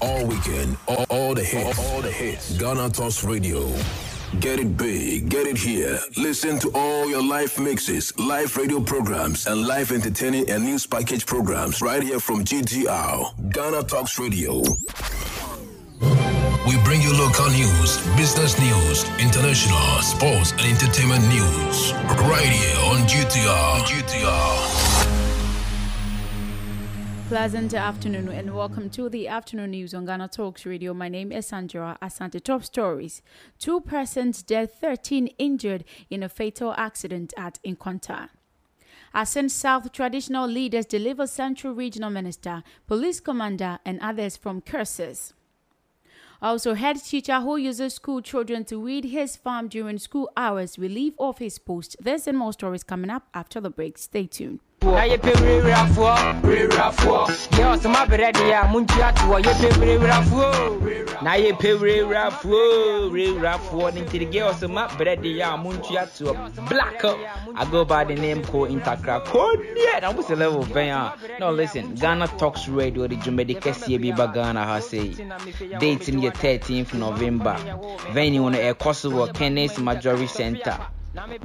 all weekend, all, all the hits, all, all the hits. Ghana Talks Radio. Get it big, get it here. Listen to all your live mixes, live radio programs, and live entertaining and news package programs right here from GTR, Ghana Talks Radio. We bring you local news, business news, international, sports, and entertainment news right here on GTR. GTR. Pleasant afternoon and welcome to the afternoon news on Ghana Talks Radio. My name is Sandra Asante. Top stories. Two persons dead, 13 injured in a fatal accident at Nkwanta. Asen South traditional leaders deliver Central Regional Minister, Police Commander, and others from curses. Also, head teacher who uses school children to weed his farm during school hours will leave off his post. There's and more stories coming up after the break. Stay tuned. Na yɛpɛ werɛwerafoɔ werɛwerafoɔ yɛ ɔsoma berɛ deɛ a montu atoɔ yɛpɛ werɛwerafoɔ na yɛpɛ werɛwerafoɔ werɛwerafoɔ ne ntirigɛ ɔsoma berɛ deɛ a montu atoɔ black I go by the name ko intakra. Kodeɛ na wobsɛ level bɛn a no listen ghana talks radio de dwumadi kɛseɛ bi ba ghana ha sei date yɛ 13th november. Venue ɛkɔ so wɔ kenneth majority center.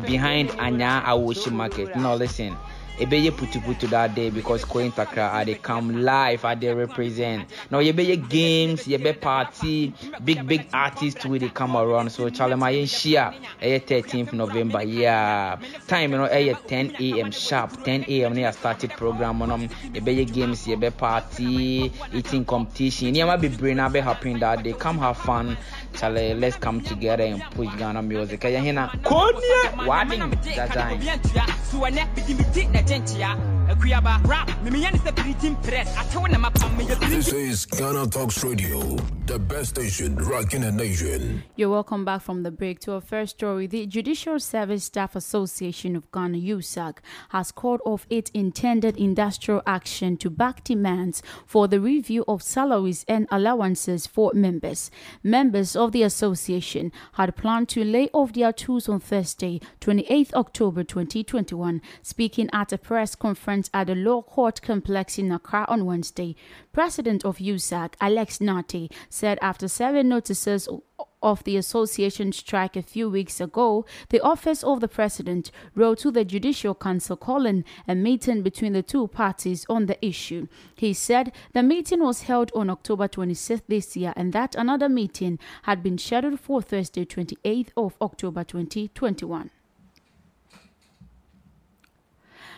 Behind anya awoshi market. No listen ebeye putuputu that day because Koin Takra I they come live I they represent. Now be games, be party, big big artists will they come around. So Chalema share eh 13th November. Yeah. Time you know eh 10 a.m. sharp. 10 a.m. near started program them. You games, be party, eating competition. Be brain be happening that day. Come have fun. Chale, let's come together and push Ghana music. Kaya hina konya wading that time. This is Ghana Talks Radio, the best station rocking the nation. You're welcome back from the break to our first story. The Judicial Service Staff Association of Ghana, JUSAG, has called off its intended industrial action to back demands for the review of salaries and allowances for members. Members of the association had planned to lay off their tools on Thursday, 28th October 2021. Speaking at a press conference at the Law Court Complex in Accra on Wednesday, President of JUSAG, Alex Nartey, said after seven notices of the association strike a few weeks ago, the office of the president wrote to the Judicial Council calling a meeting between the two parties on the issue. He said the meeting was held on October 26th this year and that another meeting had been scheduled for Thursday, 28th of October 2021.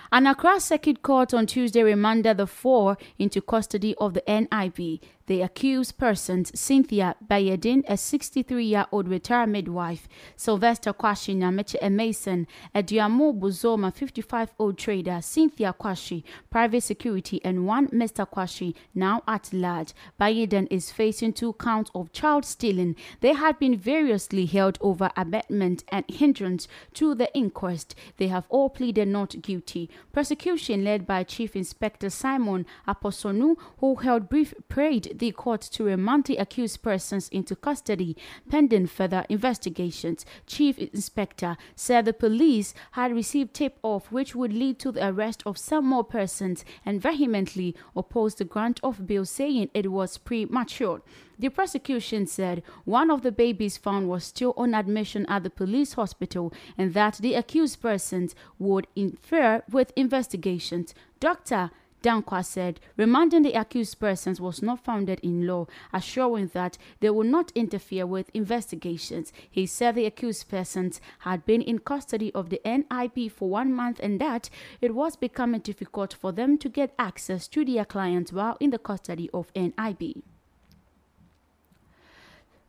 An Accra Circuit Court on Tuesday remanded the four into custody of the NIB. The accused persons, Cynthia Bayedin, a 63-year-old retired midwife, Sylvester Kwashi Nyameche, eh, a mason, Buzoma, 55-old trader, Cynthia Kwashi, private security, and one Mr. Kwashi, now at large. Bayedin is facing two counts of child stealing. They had been variously held over abetment and hindrance to the inquest. They have all pleaded not guilty. Prosecution led by Chief Inspector Simon Aposonu, who held brief prayed the court to remand the accused persons into custody pending further investigations. Chief Inspector said the police had received tip off which would lead to the arrest of some more persons and vehemently opposed the grant of bail, saying it was premature. The prosecution said one of the babies found was still on admission at the police hospital and that the accused persons would interfere with investigations. Dr. Dankwa said remanding the accused persons was not founded in law, assuring that they would not interfere with investigations. He said the accused persons had been in custody of the NIB for one month and that it was becoming difficult for them to get access to their clients while in the custody of NIB.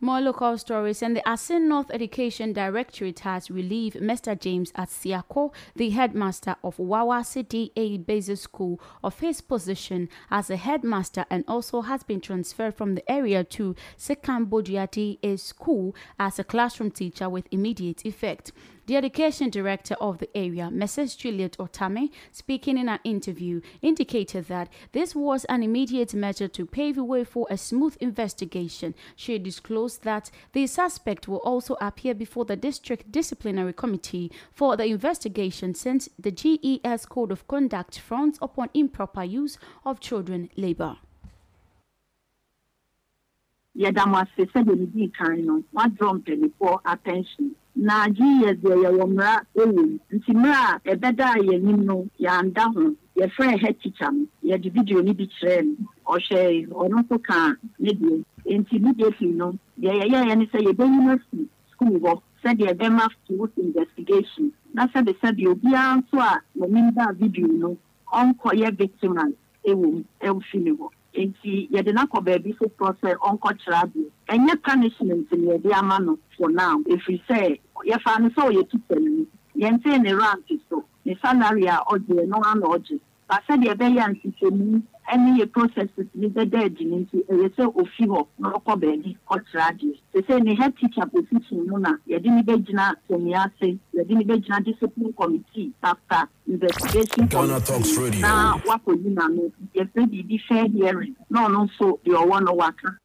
More local stories and the Asin North Education Directorate has relieved Mr. James Atsiako, the headmaster of Wawa City A Basic School, of his position as a headmaster and also has been transferred from the area to Sekambodiati A School as a classroom teacher with immediate effect. The education director of the area, Mrs. Juliet Otame, speaking in an interview, indicated that this was an immediate measure to pave the way for a smooth investigation. She disclosed that the suspect will also appear before the district disciplinary committee for the investigation since the GES Code of Conduct frowns upon improper use of children labor. yɛda mo ase sɛdeɛ medii kan no attention na gye yɛ deɛ yɛwɔ mmara wɔ mu. Nti mmara a ɛbɛda a yɛnim no yɛanda ho. Yɛfrɛ head teacher no. Yɛde video no bi kyerɛɛ no. Ɔhwɛ ɔno nso kaa ne deɛ. Nti immediately no deɛ yɛyɛeɛ ne sɛ yɛbɛyi no asi school hɔ sɛdeɛ ɛbɛma schools investigation. Na sɛbesɛbe obiara nso a n'anim baa video no ɔnkɔyɛ victimize ɛwɔ mu ɛmfi ne hɔ nti yɛde no akɔ baabi foforɔ sɛ ɔnkɔkyerɛ adeɛ. Ɛnyɛ punishment ne yɛde ama no for now. Ɛfiri sɛ yɛfa no sɛ ɔyɛ tuta no yɛntee ne rank so ne salary a ɔgyeɛ no ana ɔgye ba sɛdeɛ ɛbɛyɛ nhyehyɛmu ne yɛ processes ne bɛda adi no nti ɛyɛ sɛ ofi hɔ na ɔkɔ baabi ɔkyerɛ adeɛ sɛ sɛ ne head teacher position no na yɛde ne bɛgyina sɛmi ase yɛde ne bɛgyina discipline committee after investigation Radio. na wakɔyi n'ano yɛfrɛ biribi fair hearing. Na ɔno nso deɛ ɔwɔ no waka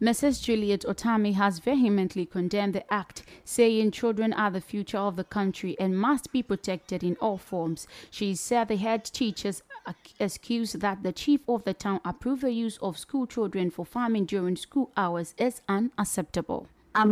Mrs. Juliet Otami has vehemently condemned the act, saying children are the future of the country and must be protected in all forms. She said the head teachers ac- excuse that the chief of the town approved the use of school children for farming during school hours is unacceptable. to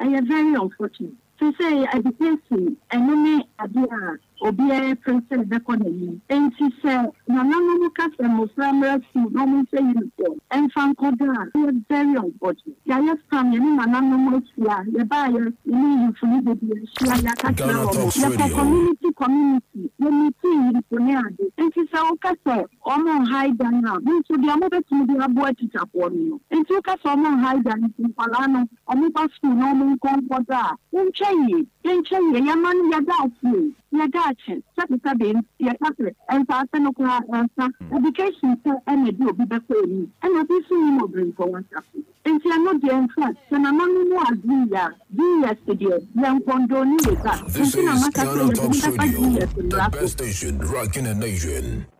ɛyɛ very unfortunate te sɛ education ɛno ne ade a obiara pere sɛ ɛbɛkɔ n'anim. Enti sɛ nananom ka sɛ mmɔfra mmara school na ɔmo nhyɛ uniform ɛmfa nkɔda a ɛyɛ very unfortunate. Yɛayɛ spam yɛne nananom ahyia yɛbaayɛ yɛne yifuni bebree ahyia yɛaka kyerɛ Ghana wɔn. Talks yɛkɔ community community. Yɛmetii yirifo ne ade. Nti sɛ woka sɛ ɔmo nhae dan a mo nso deɛ mobɛtumi de aboa tikyafoɔ no no. Nti woka sɛ ɔmo nhae dan nti nkwalaa no ɔmo ba sukuu na ɔmo nkɔ nkɔda a wonkyɛ yie yɛnkyɛ yie yɛma no yɛda akyee yɛda akye sɛbesɛbe yɛka sɛ ɛnsaase no koraa ɛnsa education sɛ ɛna de obi bɛkɔ anim ɛna obi so nim ɔbrɛmfɔ wasafo nti ɛno deɛ nfa sɛ nananom mu agye yɛ a gs deɛ yɛnkɔndɔne yɛ sa This nti na is maka sɛ Ghana yɛde Talks bɛfa Radio, gs the mmara so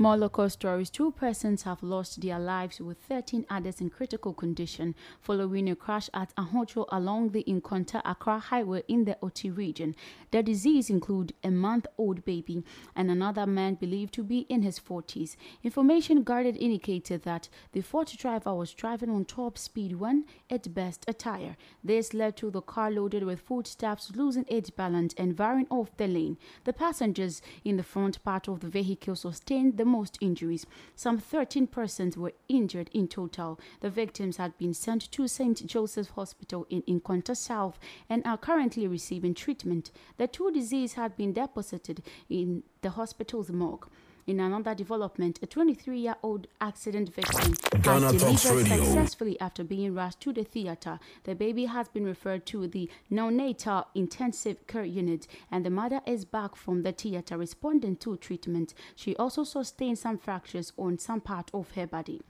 More local stories. Two persons have lost their lives with 13 others in critical condition following a crash at Ahocho along the Nkwanta Accra Highway in the Oti region. The disease include a month-old baby and another man believed to be in his 40s. Information guarded indicated that the fourth driver was driving on top speed when it burst a tire. This led to the car loaded with foodstuffs losing its balance and veering off the lane. The passengers in the front part of the vehicle sustained the most injuries. Some 13 persons were injured in total. The victims had been sent to St. Joseph's Hospital in Nkwanta South and are currently receiving treatment. The two deceased had been deposited in the hospital's morgue. In another development, a 23 year old accident victim Ghana has Talks delivered Radio. successfully after being rushed to the theater. The baby has been referred to the neonatal intensive care unit, and the mother is back from the theater responding to treatment. She also sustained some fractures on some part of her body.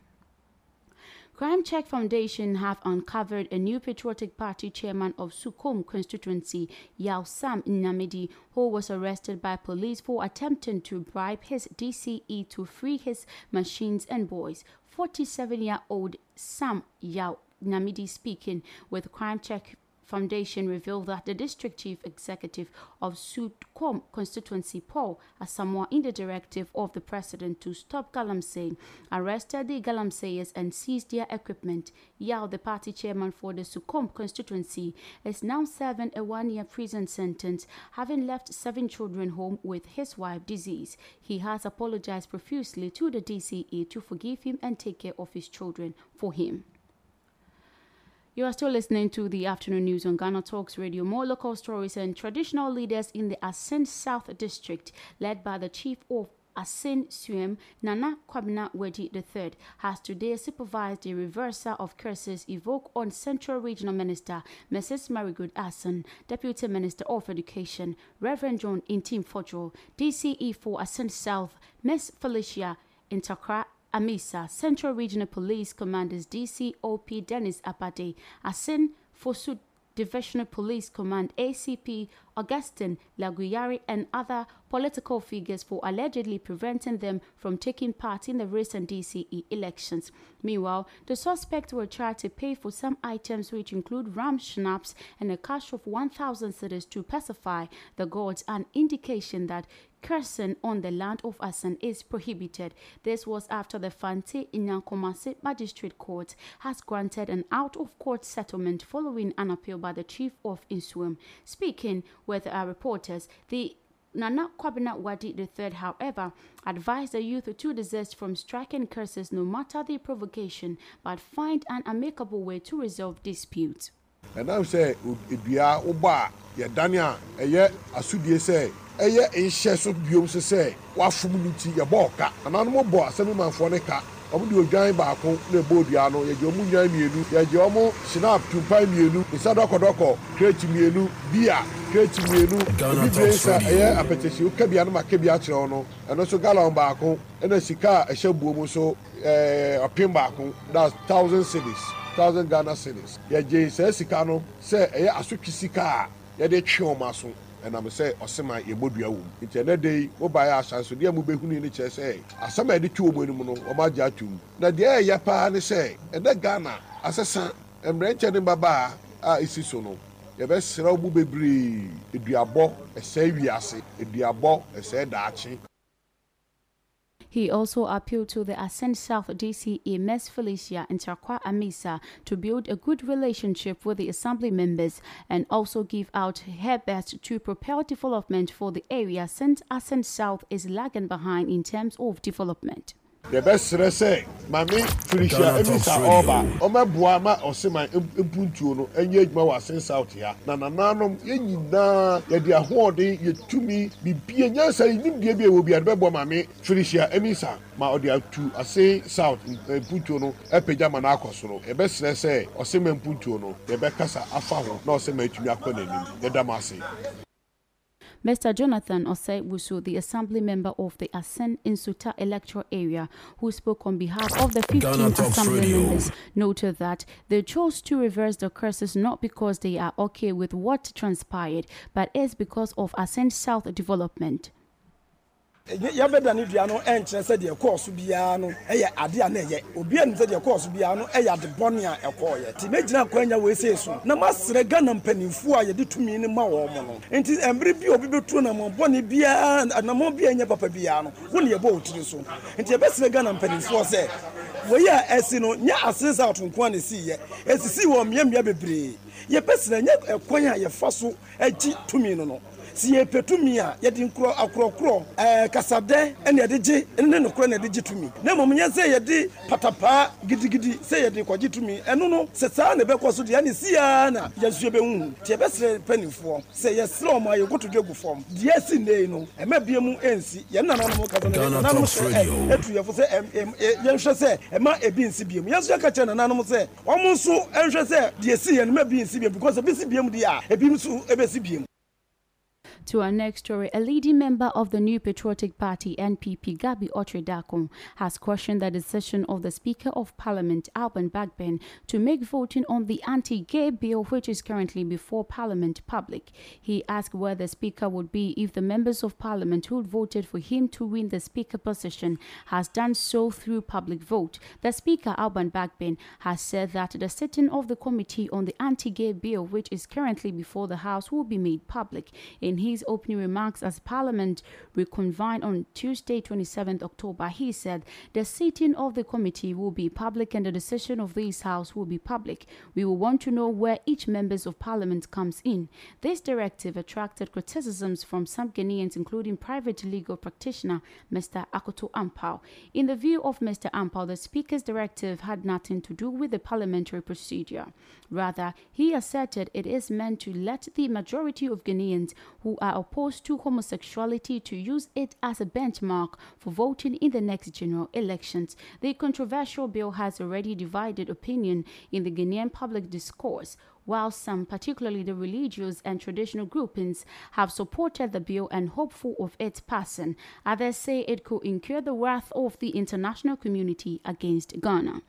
Crime Check Foundation have uncovered a new Patriotic Party chairman of Sukom constituency, Yao Sam Namidi, who was arrested by police for attempting to bribe his DCE to free his machines and boys. 47-year-old Sam Yao Namidi speaking with Crime Check Foundation revealed that the district chief executive of Sudcom constituency, Paul Asamoah, in the directive of the president to stop galamsey, arrested the galamseyers and seized their equipment. Yao, the party chairman for the Sukom constituency, is now serving a one-year prison sentence, having left seven children home with his wife disease. He has apologized profusely to the DCE to forgive him and take care of his children for him. You are still listening to the afternoon news on Ghana Talks Radio. More local stories and traditional leaders in the Asin South District, led by the chief of Asin Suem, Nana Kwabna Wedi III, has today supervised the reversal of curses evoked on Central Regional Minister Mrs. Marigold Assan, Deputy Minister of Education, Reverend John Ntim Fordjour, DCE for Asin South, Miss Felicia Intakra Amisa, Central Regional Police Commanders DCOP Dennis Apade, Asin Fosud Divisional Police Command ACP Augustin Laguyari and other political figures for allegedly preventing them from taking part in the recent DCE elections. Meanwhile, the suspects were charged to pay for some items which include ram schnapps and a cash of 1,000 cedis to pacify the gods, an indication that cursing on the land of Asan is prohibited. This was after the Fante Inyankomase Magistrate Court has granted an out-of-court settlement following an appeal by the Chief of Nsuom. Speaking with our reporters, the Nana Kwabena Wadi III, however, advised the youth to desist from striking curses no matter the provocation, but find an amicable way to resolve disputes. Ɛnam sɛ dua wobɔ a yɛdane a ɛyɛ asodie sɛ ɛyɛ nhyɛ so biom so sɛ wafom no nti yɛbɔ ɔka ananom bɔ asɛm manfoɔ ne ka. Ɔmo de odwan baako na ɛbɔ dua no yɛgye ɔmo nwan mmienu yɛgye ɔmo sinap tumpan mmienu nsa dɔkɔdɔkɔ kreti mmienu bia kreti mmienu ebi bie nsa ɛyɛ apɛtɛsi okabea no ma kebea kyerɛw no. Ɛno nso galɔn baako ɛna sika a ɛhyɛ buo mu nso ɛɛ ɔpem baako. That's thousand cities. Thousand ghana cedis. Yɛgye saa sika no sɛ ɛyɛ asotwe sika a yɛde twe wɔn aso ɛnam sɛ ɔsɛm a yɛbɔ dua wɔ mu. Nti ɛnɛ de yi mobaeɛ ahyɛnsodeɛ a mobɛhunu no kyerɛ sɛ asɛm a yɛde twe wɔn anim no wɔn agye ato mu. Na deɛ ɛyɛ paa ne sɛ ɛnɛ ghana asesa mmerɛnkyɛ ne mbabaa a ɛsi so no yɛbɛsrɛ wo mu bebree. Eduabɔ ɛsɛe wiase. Eduabɔ ɛsɛe daakye. He also appealed to the Asin South DCE Ms. Felicia Ntakwa Amisa to build a good relationship with the assembly members and also give out her best to propel development for the area since Asin South is lagging behind in terms of development. Yɛbɛsrɛ sɛ maame firihyia emisa ɔba ɔmɛboa ma ɔseman mpuntuo no ɛnyɛ adwuma wɔ asen south ha. Na nananom yɛn nyinaa yɛde ahoɔden yɛtumi bibie nyansa yi nimdeɛ bi a ɛwɔ biara bɛboa maame firihyia emisa ma ɔde atu asen south mpuntuo no apagya ma no akɔ soro yɛbɛsrɛ sɛ ɔseman mpuntuo no. Yɛbɛkasa afa ho na ɔseman atumi akɔ n'anim. Yɛda m ase. Mr. Jonathan Osei the assembly member of the Asen Insuta electoral area, who spoke on behalf of the 15 assembly Radio. members, noted that they chose to reverse the curses not because they are okay with what transpired, but is because of Asen South development. Yɛbɛda ne dua no ɛnkyerɛ sɛ deɛ ɛkɔɔ so biara no ɛyɛ ade a na ɛyɛ. Obi anim sɛ deɛ ɛkɔɔ so biara no ɛyɛ ade bɔne a ɛkɔɔyɛ. Nti mɛgyina akwanya sɛ so. Na masrɛ ghana mpanimfoɔ a yɛde tumi no ma wɔn mo no. Nti mmerɛ bi obi bɛtuo nam bɔne biara anammɔ bi a ɛnyɛ papa biara no wo ne yɛbɔ wo tiri so. Nti yɛbɛsrɛ ghana mpanimfoɔ sɛ wei a ɛsi no nyɛ asene sɛ atonko a ne siiyɛ ɛsisi wɔ mmeammea bebree. Yɛbɛsrɛ nyɛ ɛkwan a yɛfa so agyi tumi no no si yɛpɛ tumi a yɛde nkorɔ akorɔkorɔ ɛɛ kasadɛ ɛna yɛde gye ɛne ne nokorɛ na yɛde gye tumi. Na mmom nyɛ sɛ yɛde patapaa gidigidi sɛ yɛde kɔgye tumi. Ɛno no sɛ saa na ɛbɛkɔ so deɛ ne siaa na yɛnso yɛbɛhu nti yɛbɛsrɛ mpanimfoɔ sɛ yɛsrɛ ɔmo a yɛkotodwe gu fam. Deɛ asi nnei no ɛma bia mu ɛnsi yɛn nananom kasa nananom Talks sɛ Radio. ɛ- ɛtu yɛfo sɛ ɛ- yɛnhwɛ sɛ ɛma ebi nsi biem yɛn nso yɛka kyerɛ nananom sɛ ɔmo nso ɛnhwɛ sɛ deɛ si yɛn no ma bi nsi biem because ebi si biem deɛ a ebi nso ebesi biem To our next story, a leading member of the New Patriotic Party (NPP), Gabby Otchere-Darko, has questioned the decision of the Speaker of Parliament, Alban Bagbin, to make voting on the anti-gay bill, which is currently before Parliament, public. He asked where the Speaker would be if the members of Parliament who voted for him to win the Speaker position has done so through public vote. The Speaker, Alban Bagbin, has said that the sitting of the Committee on the anti-gay bill, which is currently before the House, will be made public. In his opening remarks as Parliament reconvened on Tuesday, 27th October, he said the sitting of the committee will be public and the decision of this House will be public. We will want to know where each members of Parliament comes in. This directive attracted criticisms from some Ghanaians, including private legal practitioner Mr. Akoto Ampaw. In the view of Mr. Ampaw, the Speaker's directive had nothing to do with the parliamentary procedure. Rather, he asserted it is meant to let the majority of Ghanaians who are opposed to homosexuality to use it as a benchmark for voting in the next general elections. The controversial bill has already divided opinion in the Ghanaian public discourse. While some, particularly the religious and traditional groupings, have supported the bill and hopeful of its passing, others say it could incur the wrath of the international community against Ghana.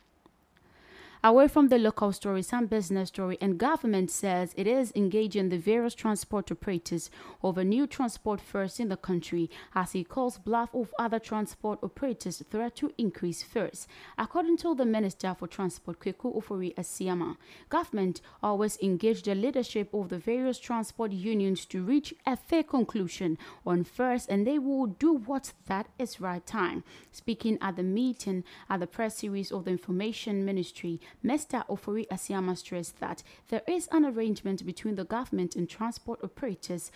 Away from the local story, some business story, and government says it is engaging the various transport operators over new transport fares in the country as he calls bluff of other transport operators threat to increase fares. According to the Minister for Transport, Kweku Ofori Asiamah, government always engage the leadership of the various transport unions to reach a fair conclusion on fares and they will do what that is right time. Speaking at the meeting at the press series of the Information Ministry, Mr. Ofori Asiamah stressed that there is an arrangement between the government and transport operators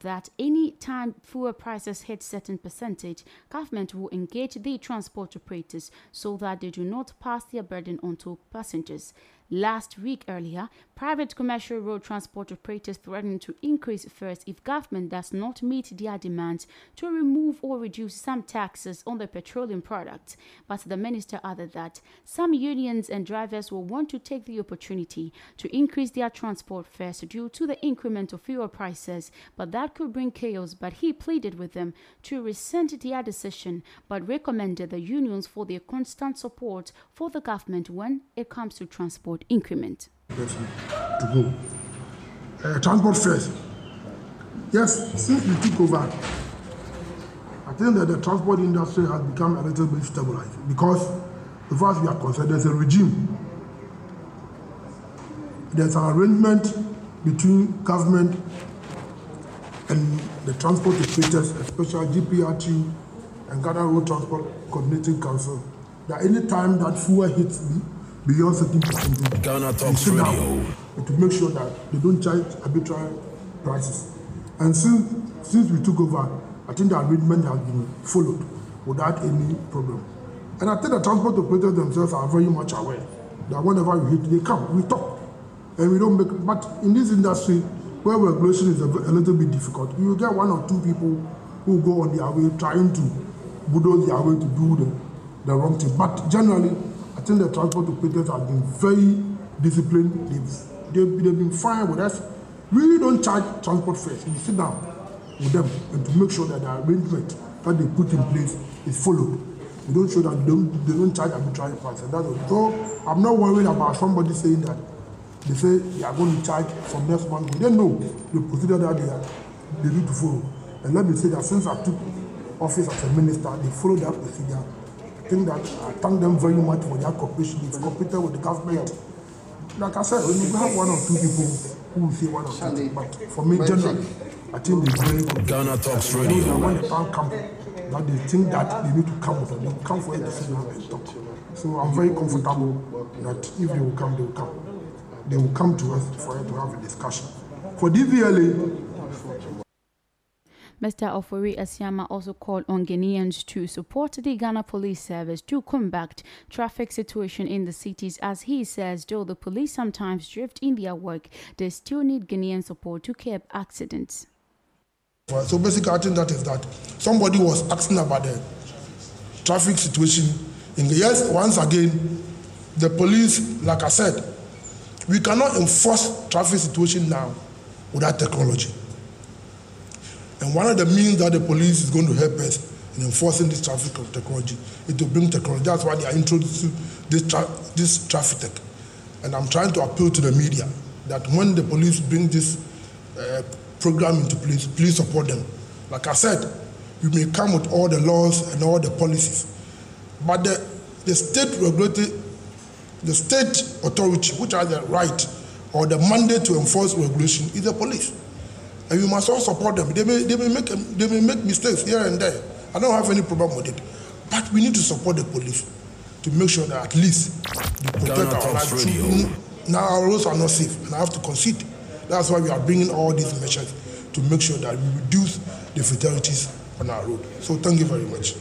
that any time fuel prices hit certain percentage, government will engage the transport operators so that they do not pass their burden on to passengers. Last week earlier, private commercial road transport operators threatened to increase fares if government does not meet their demands to remove or reduce some taxes on the petroleum products. But the minister added that some unions and drivers will want to take the opportunity to increase their transport fares due to the increment of fuel prices, but that could bring chaos. But he pleaded with them to rescind their decision, but recommended the unions for their constant support for the government when it comes to transport increment. To go. Uh, transport fares. Yes, since we took over, I think that the transport industry has become a little bit stabilized because, as far we are concerned, there's a regime. There's an arrangement between government and the transport operators, especially GPRT and Ghana Road Transport Coordinating Council, that any time that fuel hits beyond certain percentage. Ghana Talks Radio. To make sure that they don't charge arbitrary prices. And since since we took over, I think the arrangement has been followed without any problem. And I think the transport operators themselves are very much aware that whenever you hit, they come, we talk, and we don't make. But in this industry, where regulation is a, a little bit difficult, you get one or two people who go on their way trying to bulldoze their way to do the, the wrong thing. But generally, think the transport operators have been very disciplined. They've, they've, they've been fine with us. Really don't charge transport fares. You sit down with them and to make sure that the arrangement that they put in place is followed. We don't show that they don't, they don't charge arbitrary prices. That's. So I'm not worried about somebody saying that they say they are going to charge from next month. They know the procedure that they, are, they need to follow. And let me say that since I took office as a minister, they follow that procedure think that I thank them very much for their cooperation. They've cooperated with the government. Like I said, you have one or two people who will say one or two things, but for me, generally, I think they're very good. Ghana Talks Radio. when the time comes, that they think that they need to come with it, they come for a decision and talk. So I'm very comfortable that if they will come, they will come. They will come to us for us to have a discussion. For DVLA, Mr. Ofori Asiamah also called on Ghanaians to support the Ghana Police Service to combat traffic situation in the cities as he says though the police sometimes drift in their work, they still need Ghanaian support to curb accidents. So basically, I think that is that somebody was asking about the traffic situation. In the yes, once again, the police, like I said, we cannot enforce traffic situation now without technology. And one of the means that the police is going to help us in enforcing this traffic of technology is to bring technology. That's why they are introducing this, tra- this traffic tech. And I'm trying to appeal to the media that when the police bring this uh, program into place, please support them. Like I said, you may come with all the laws and all the policies, but the, the state regulatory, the state authority, which has the right or the mandate to enforce regulation, is the police. And you must all support them. They may, they may, make, they may make mistakes here and there. I don't have any problem with it. But we need to support the police to make sure that at least they protect our lives. Radio. Now our roads are not safe, and I have to concede. That's why we are bringing all these measures to make sure that we reduce the fatalities on our road. So thank you very much.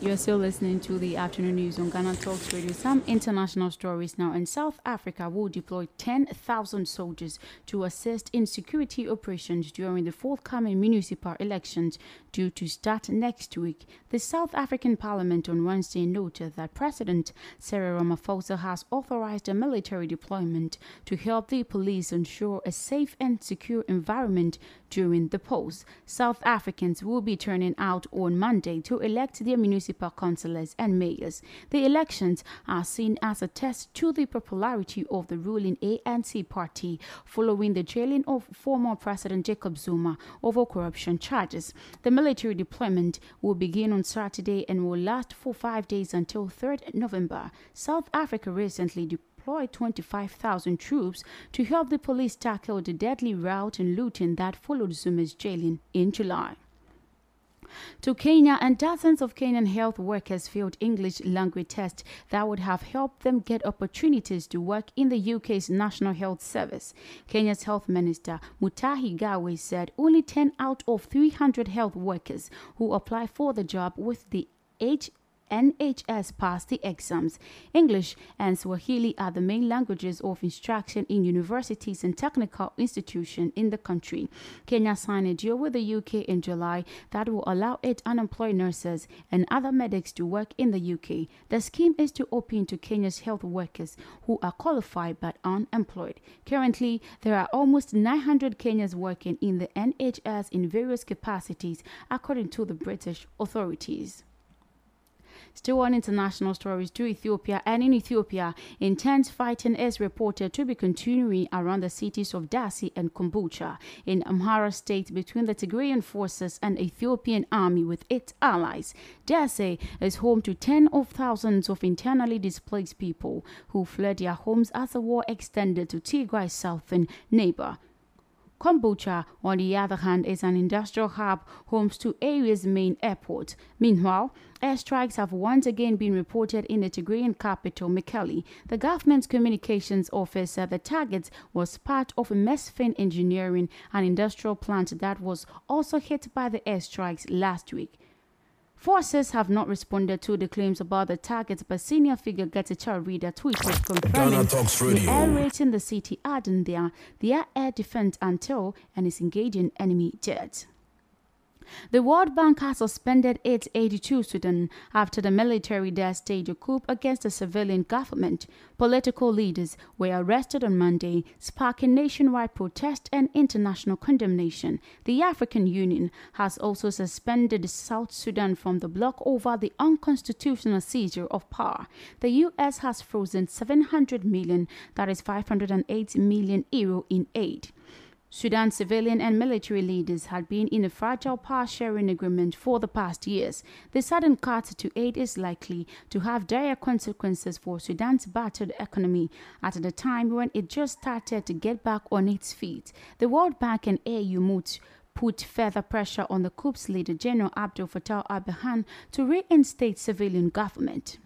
You're still listening to the afternoon news on Ghana Talks Radio. Some international stories now. In South Africa, will deploy 10,000 soldiers to assist in security operations during the forthcoming municipal elections due to start next week. The South African Parliament on Wednesday noted that President Cyril Ramaphosa has authorized a military deployment to help the police ensure a safe and secure environment during the polls. South Africans will be turning out on Monday to elect their municipal municipal councillors and mayors. The elections are seen as a test to the popularity of the ruling ANC party following the jailing of former President Jacob Zuma over corruption charges. The military deployment will begin on Saturday and will last for five days until 3rd November. South Africa recently deployed 25,000 troops to help the police tackle the deadly rout and looting that followed Zuma's jailing in July to Kenya, and dozens of Kenyan health workers failed English language tests that would have helped them get opportunities to work in the UK's National Health Service. Kenya's Health Minister Mutahi Kagwe said only 10 out of 300 health workers who apply for the job with the H NHS passed the exams. English and Swahili are the main languages of instruction in universities and technical institutions in the country. Kenya signed a deal with the UK in July that will allow its unemployed nurses and other medics to work in the UK. The scheme is to open to Kenya's health workers who are qualified but unemployed. Currently, there are almost 900 Kenyans working in the NHS in various capacities, according to the British authorities. Still on international stories to Ethiopia and in Ethiopia, intense fighting is reported to be continuing around the cities of Dessie and Kombolcha in Amhara state between the Tigrayan forces and Ethiopian army with its allies. Dessie is home to tens of thousands of internally displaced people who fled their homes as the war extended to Tigray's southern neighbor. Kombolcha, on the other hand, is an industrial hub home to area's main airport. Meanwhile, airstrikes have once again been reported in the Tigrayan capital, Mekelle. The government's communications office said the target was part of a Mesfin engineering and industrial plant that was also hit by the airstrikes last week. Forces have not responded to the claims about the target, but senior figure Getachew Reda tweeted confirming the air raid in the city, adding their, their air defense until and is engaging enemy jets. The World Bank has suspended its aid to Sudan after the military there staged a coup against the civilian government. Political leaders were arrested on Monday, sparking nationwide protest and international condemnation. The African Union has also suspended South Sudan from the bloc over the unconstitutional seizure of power. The U.S. has frozen 700 million, that is 508 million euro in aid. Sudan's civilian and military leaders had been in a fragile power sharing agreement for the past years. The sudden cut to aid is likely to have dire consequences for Sudan's battered economy at the time when it just started to get back on its feet. The World Bank and AU moved put further pressure on the coup's leader, General Abdel Fattah al-Burhan, to reinstate civilian government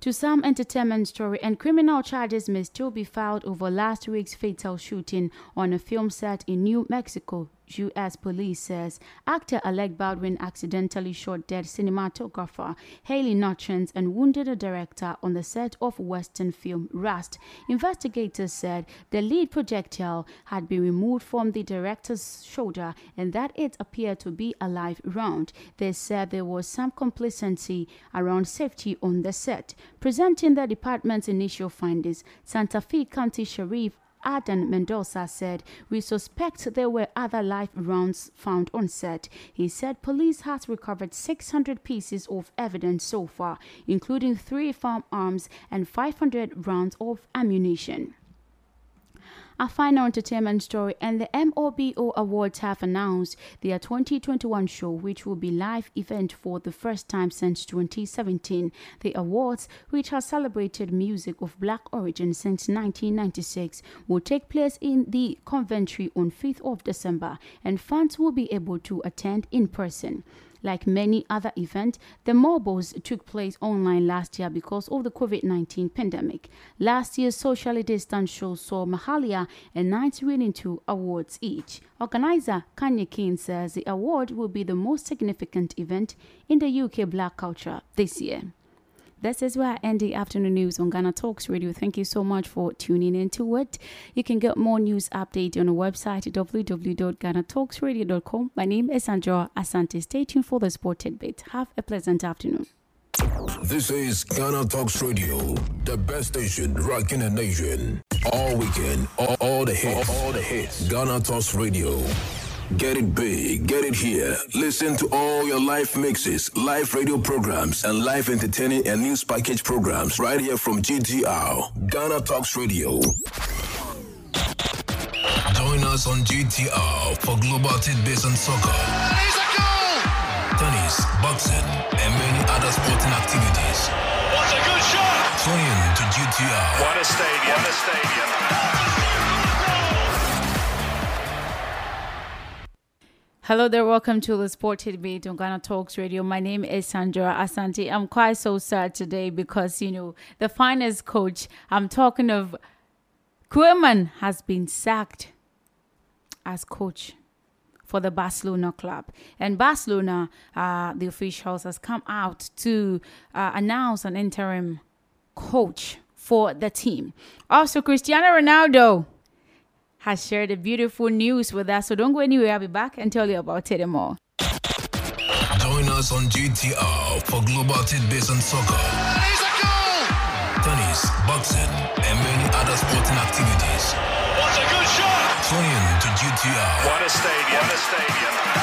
to some entertainment story and criminal charges may still be filed over last week's fatal shooting on a film set in New Mexico, U.S. police says actor Alec Baldwin accidentally shot dead cinematographer Halyna Hutchins and wounded a director on the set of Western film Rust. Investigators said the lead projectile had been removed from the director's shoulder and that it appeared to be a live round. They said there was some complacency around safety on the set. Presenting the department's initial findings, Santa Fe County Sheriff Adan Mendoza said, We suspect there were other live rounds found on set. He said police has recovered 600 pieces of evidence so far, including three firearms and 500 rounds of ammunition. A final entertainment story and the MOBO Awards have announced their 2021 show, which will be live event for the first time since 2017. The awards, which has celebrated music of black origin since 1996, will take place in the Coventry on 5th of December, and fans will be able to attend in person. Like many other events, the MOBOs took place online last year because of the COVID 19 pandemic. Last year's socially distanced show saw Mahalia and Knights winning two awards each. Organizer Kanya King says the award will be the most significant event in the UK black culture this year. This is where I end the afternoon news on Ghana Talks Radio. Thank you so much for tuning into it. You can get more news update on the website www.ghanatalksradio.com. My name is Sandra Asante. Stay tuned for the sport tidbit. Have a pleasant afternoon. This is Ghana Talks Radio, the best station rocking in the nation. All weekend, all, all the hits, all, all the hits. Ghana Talks Radio. Get it big, get it here. Listen to all your live mixes, live radio programs, and live entertaining and news package programs right here from GTR, Ghana Talks Radio. Join us on GTR for global tidbits on soccer, tennis, boxing, and many other sporting activities. What a good shot! Tune in to GTR. What a stadium! What a stadium! Hello there, welcome to the Sport Debate on Ghana Talks Radio. My name is Sandra Asante. I'm quite so sad today because, you know, the finest coach, I'm talking of Koeman, has been sacked as coach for the Barcelona club. And Barcelona, uh, the officials, has come out to uh, announce an interim coach for the team. Also, Cristiano Ronaldo has shared a beautiful news with us. So don't go anywhere. I'll be back and tell you about it more. Join us on GTR for global tidbits on soccer, a goal! tennis, boxing, and many other sporting activities. What a good shot! Tune in to GTR. What a stadium! What a stadium!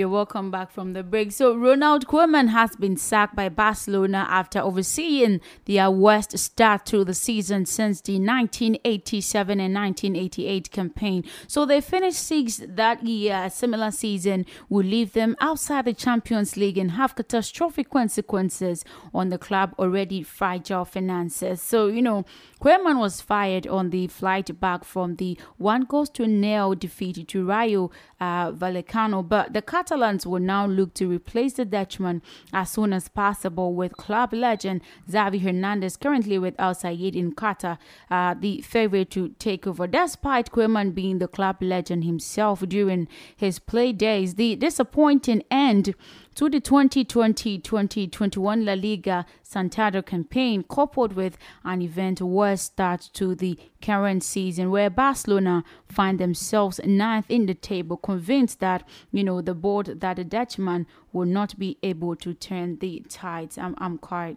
You're welcome back from the break. So, Ronald Koeman has been sacked by Barcelona after overseeing their uh, worst start to the season since the 1987 and 1988 campaign. So, they finished sixth that year. A similar season will leave them outside the Champions League and have catastrophic consequences on the club already fragile finances. So, you know, Koeman was fired on the flight back from the one goes to nil defeat to Rayo uh, Vallecano, but the Catalans will now look to replace the Dutchman as soon as possible with club legend Xavi Hernandez, currently with Al Sadd in Qatar, uh, the favorite to take over. Despite Koeman being the club legend himself during his play days, the disappointing end to the 2020-2021 La Liga Santander campaign coupled with an event worse start to the current season where Barcelona find themselves ninth in the table convinced that you know the board that the Dutchman will not be able to turn the tides. I'm, I'm quite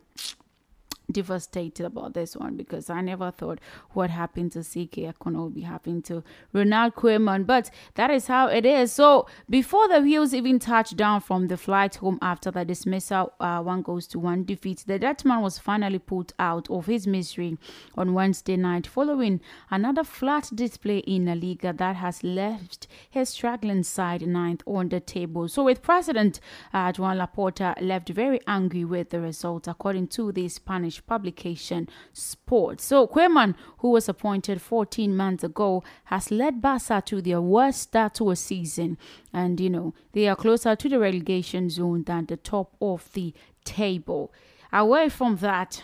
devastated about this one because I never thought what happened to CK Akonnor would be happening to Ronald Koeman, but that is how it is. So before the wheels even touched down from the flight home after the dismissal, uh, one goes to one defeat, the Dutchman was finally put out of his misery on Wednesday night following another flat display in a Liga that has left his struggling side ninth on the table. So with President uh, Joan Laporta left very angry with the result, according to the Spanish publication Sport. So Koeman, who was appointed 14 months ago, has led Barca to their worst start to a season, and you know they are closer to the relegation zone than the top of the table. Away from that.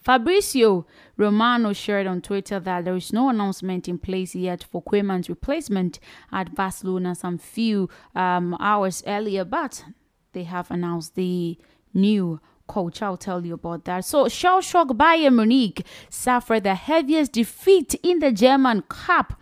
Fabrizio Romano shared on Twitter that there is no announcement in place yet for Koeman's replacement at Barcelona some few um, hours earlier, but they have announced the new coach. I'll tell you about that. So, shell shock Bayern Munich suffered the heaviest defeat in the German Cup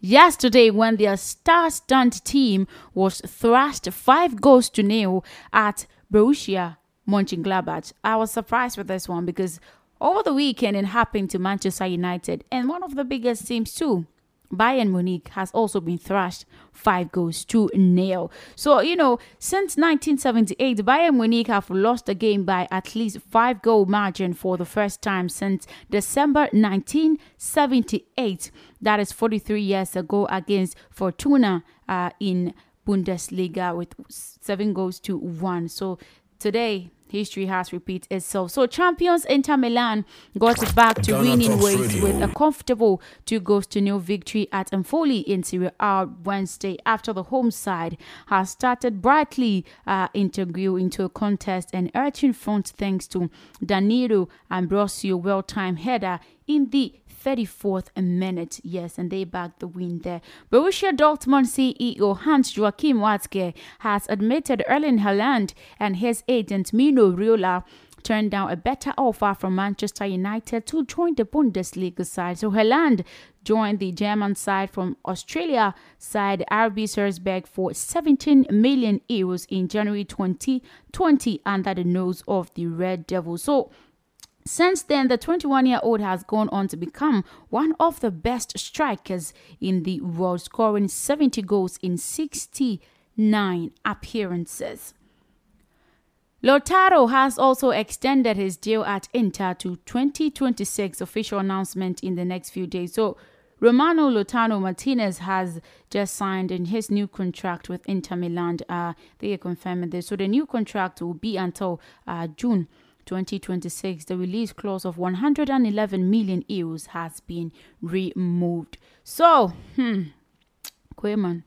yesterday when their star-studded team was thrashed five goals to nil at Borussia Mönchengladbach. I was surprised with this one because over the weekend it happened to Manchester United and one of the biggest teams too. Bayern Munich has also been thrashed five goals to nil. So, you know, since 1978, Bayern Munich have lost a game by at least five goal margin for the first time since December 1978. That is 43 years ago against Fortuna uh, in Bundesliga with seven goals to one. So today, history has repeated itself. So champions Inter Milan got back to Ghana winning ways Radio. with a comfortable two goals to nil victory at Empoli in Serie A Wednesday after the home side has started brightly uh, integral into a contest and urging front thanks to Danilo Ambrosio well-timed header in the 34th minute. Yes, and they backed the win there. Borussia Dortmund CEO Hans Joachim Watzke has admitted Erling Haaland and his agent Mino Raiola turned down a better offer from Manchester United to join the Bundesliga side. So Haaland joined the German side from Australia side RB Salzburg for 17 million euros in January 2020 under the nose of the Red Devils. So Since then, the 21 year old has gone on to become one of the best strikers in the world, scoring 70 goals in 69 appearances. Lautaro has also extended his deal at Inter to 2026 official announcement in the next few days. So Romano Lautaro Martinez has just signed in his new contract with Inter Milan. Uh, they are confirming this. So the new contract will be until uh, June 2026. The release clause of 111 million euros has been removed. So, hmm, Koeman,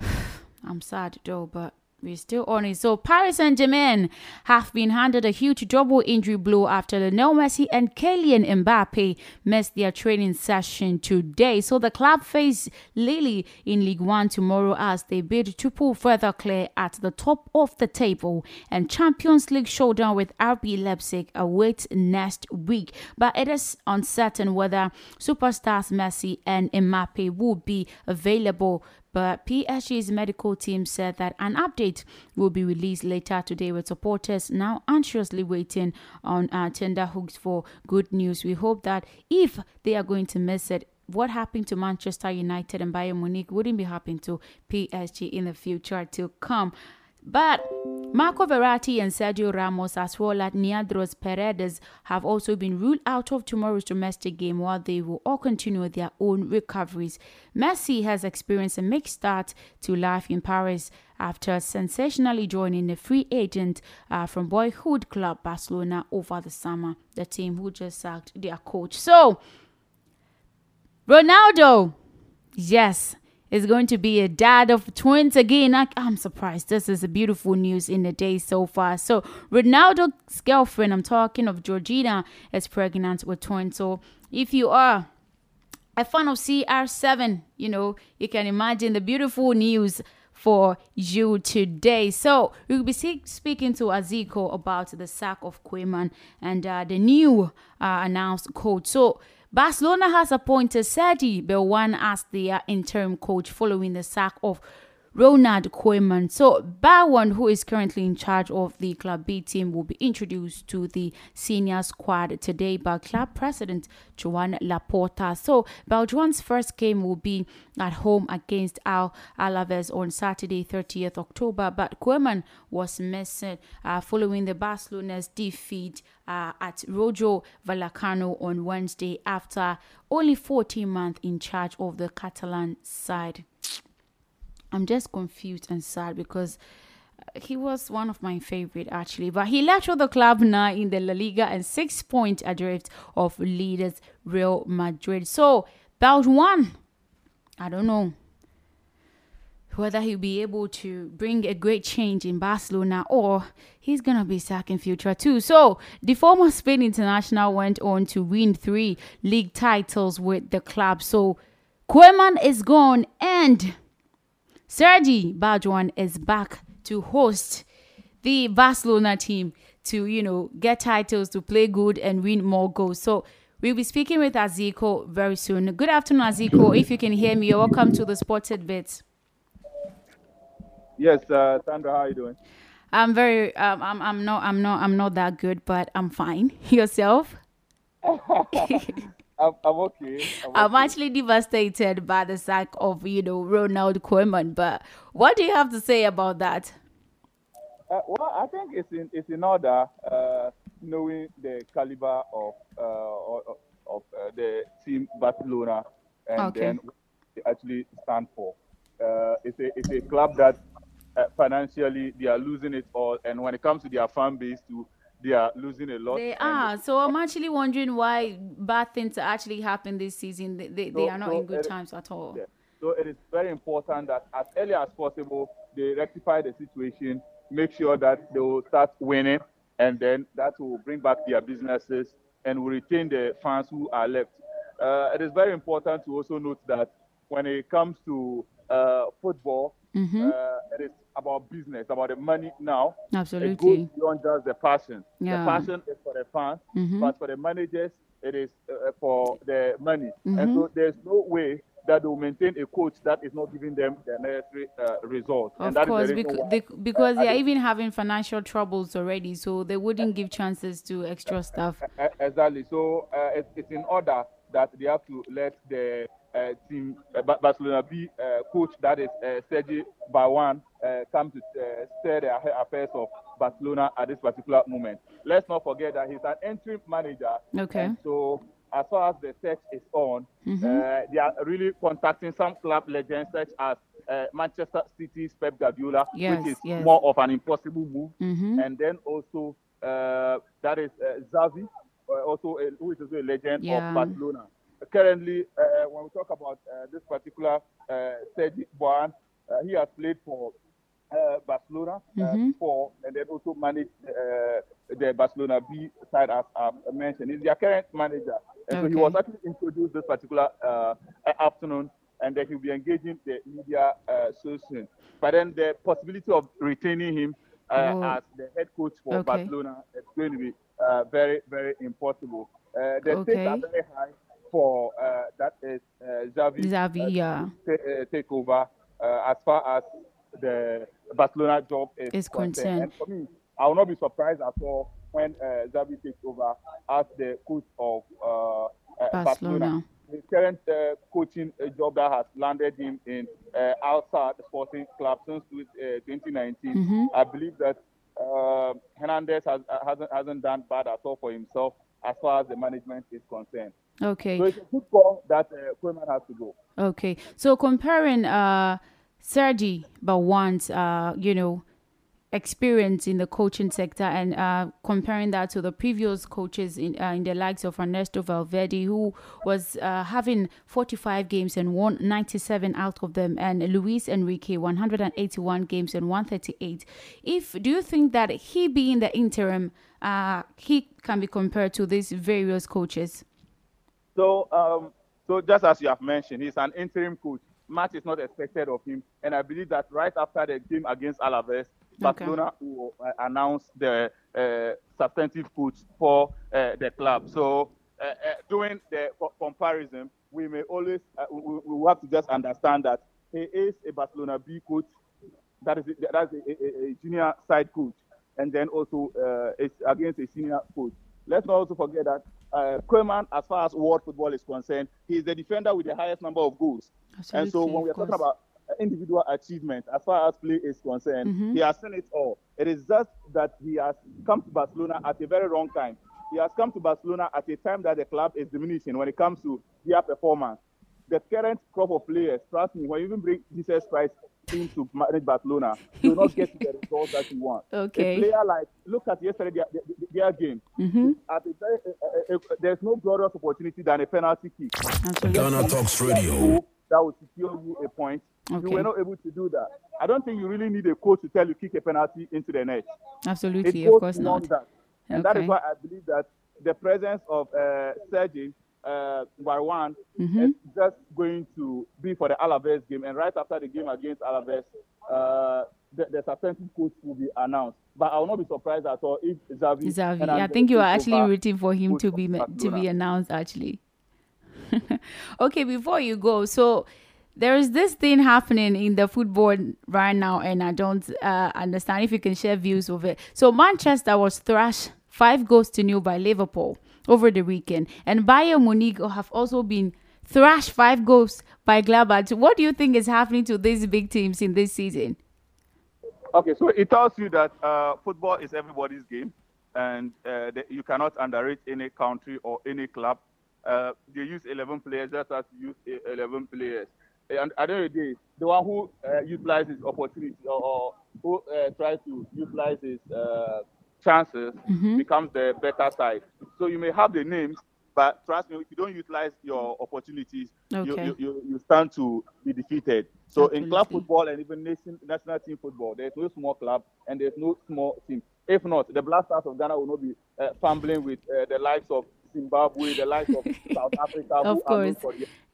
I'm sad though, but we're still on it. So Paris Saint Germain have been handed a huge double injury blow after Lionel Messi and Kylian Mbappe missed their training session today. So the club face Lille in League One tomorrow as they bid to pull further clear at the top of the table. And Champions League showdown with RB Leipzig awaits next week. But it is uncertain whether superstars Messi and Mbappe will be available but PSG's medical team said that an update will be released later today with supporters now anxiously waiting on uh, tender hooks for good news. We hope that if they are going to miss it, what happened to Manchester United and Bayern Munich wouldn't be happening to PSG in the future to come. But Marco Verratti and Sergio Ramos, as well as Neandros Paredes, have also been ruled out of tomorrow's domestic game while they will all continue their own recoveries. Messi has experienced a mixed start to life in Paris after sensationally joining a free agent uh, from boyhood club Barcelona over the summer, the team who just sacked their coach. So, Ronaldo, yes is going to be a dad of twins again. I, am surprised. This is a beautiful news in the day so far. So, Ronaldo's girlfriend, I'm talking of Georgina, is pregnant with twins. So, if you are a fan of CR7, you know, you can imagine the beautiful news for you today. So, we'll be speaking to Aziko about the sack of Koeman and uh, the new uh, announced coach. So, Barcelona has appointed Sergi Barjuan as their interim coach following the sack of Ronald Koeman. So Barjuan, who is currently in charge of the Club B team, will be introduced to the senior squad today by club president Joan Laporta. So Barjuan's first game will be at home against Al Alaves on Saturday, 30th October. But Koeman was missing uh, following the Barcelona's defeat uh, at Rayo Vallecano on Wednesday after only 14 months in charge of the Catalan side. I'm just confused and sad because uh, he was one of my favorite actually. But he left for the club now in the La Liga and six points adrift of leaders Real Madrid. So about one I don't know whether he'll be able to bring a great change in Barcelona or he's gonna be sacked in future too. So the former Spain international went on to win three league titles with the club. So Koeman is gone and Sergi Barjuan is back to host the Barcelona team to, you know, get titles, to play good and win more goals. So we'll be speaking with Aziko very soon. Good afternoon, Aziko. If you can hear me, you're welcome to the Sport Tidbits. Yes, uh, Sandra, how are you doing? I'm very um, I'm I'm not I'm not I'm not that good, but I'm fine. Yourself? I'm, I'm okay. I'm, I'm okay. actually devastated by the sack of you know Ronald Koeman. But what do you have to say about that? Uh, well, I think it's in it's in order, uh, knowing the caliber of uh, of uh, the team Barcelona and Okay. then what they actually stand for. Uh, it's a it's a club that uh, financially they are losing it all, and when it comes to their fan base, too, they are losing a lot. They are. So I'm actually wondering why bad things actually happen this season. They, they, they are not so in good it- times at all. Yeah. So it is very important that as early as possible they rectify the situation, make sure that they will start winning, and then that will bring back their businesses and will retain the fans who are left. Uh, it is very important to also note that when it comes to uh, football, Mm-hmm. uh, it is about business, about the money now. Absolutely. It goes beyond just the passion. Yeah. The passion is for the fans, Mhm. but for the managers, it is uh, for the money. Mhm. And so there's no way that they will maintain a coach that is not giving them the necessary uh, results. Of and that is the course, reason bec- why, bec- because uh, they are even having financial troubles already, so they wouldn't give chances to extra staff. Exactly. So uh, it's, it's in order that they have to let the uh, team uh, Barcelona B uh, coach, that is uh, Sergi Barjuan, uh, come to uh, steer the affairs of Barcelona at this particular moment. Let's not forget that he's an interim manager. Okay. And so as far as the search is on, Mhm. uh, they are really contacting some club legends such as uh, Manchester City's Pep Guardiola, Yes, which is yes. more of an impossible move. Mhm. And then also uh, that is uh, Xavi, also a, who is also a legend Yeah. of Barcelona. Currently, uh, when we talk about uh, this particular uh, Sergi Barjuan, uh, he has played for uh, Barcelona uh, Mhm. before, and then also managed uh, the Barcelona B side, as I mentioned. He's their current manager, and so he was actually introduced this particular uh, afternoon, and then he'll be engaging the media uh, so soon. But then the possibility of retaining him uh, Oh. as the head coach for Okay. Barcelona is going to be uh, very, very impossible. Uh, the stakes are very high for uh, that is uh, Xavi, Xavi, uh, yeah. ta- uh, take over uh, as far as the Barcelona job is, Is concerned. for me, I will not be surprised at all when uh, Xavi takes over as the coach of uh, uh, Barcelona. Barcelona. The current uh, coaching uh, job that has landed him in uh, outside the Sporting Club since uh, 2019, Mhm. I believe that uh, Hernandez has, hasn't, hasn't done bad at all for himself as far as the management is concerned. Okay. So it's a good call that uh, Koeman has to go. Okay, so comparing uh, Sergi Barjuan's, uh, you know, experience in the coaching sector and uh, comparing that to the previous coaches in uh, in the likes of Ernesto Valverde, who was uh, having 45 games and won 97 out of them, and Luis Enrique 181 games and 138. If do you think that he being the interim, uh, he can be compared to these various coaches? So, um, so just as you have mentioned, he's an interim coach. Much is not expected of him, and I believe that right after the game against Alaves, Barcelona will uh, announce the uh, substantive coach for uh, the club. So, uh, uh, doing the co- comparison, we may always uh, we, we have to just understand that he is a Barcelona B coach. That is that is a, a, a junior side coach, and then also uh, it's against a senior coach. Let's not also forget that uh, Koeman, as far as world football is concerned, he is the defender with the highest number of goals. and so when we are talking about uh, individual achievement as far as play is concerned, Mhm. he has seen it all. It is just that he has come to Barcelona at a very wrong time. He has come to Barcelona at a time that the club is diminishing when it comes to their performance. The current crop of players, trust me, when you even bring Jesus Christ in to manage Barcelona, you will not get the results that you want. Okay. A player like, look at yesterday, their, their, their game. Mm-hmm. At a very, uh, uh, uh, there's no glorious opportunity than a penalty kick. Ghana Talks Radio. That will secure you a point. You were not able to do that. I don't think you really need a coach to tell you kick a penalty into the net. Absolutely, of course not. That. And that is why I believe that the presence of uh, Sergi uh, Barjuan Mhm. is just going to be for the Alaves game. And right after the game against Alaves, uh, the, the substantive coach will be announced. But I will not be surprised at all if Xavi. Xavi. I think you are actually rooting for him to be ma- to be announced. Actually. okay, before you go, so there is this thing happening in the football right now, and I don't uh, understand if you can share views of it. So Manchester was thrashed five goals to nil by Liverpool over the weekend, and Bayern Munich have also been thrashed five goals by Gladbach. What do you think is happening to these big teams in this season? Okay, so it tells you that uh, football is everybody's game, and uh, that you cannot underrate any country or any club. Uh, they use 11 players just as you use e- 11 players. And at the end of the day, the one who uh, utilizes opportunity or, or who uh, tries to utilize his uh, chances Mhm. becomes the better side. So you may have the names, but trust me, if you don't utilize your opportunities, you, Okay. you, you, you stand to be defeated. So in club football and even nation, national team football, there's no small club and there's no small team. If not, the Black Stars of Ghana will not be uh, fumbling with uh, the likes of Zimbabwe, the likes of South Africa, Of who course.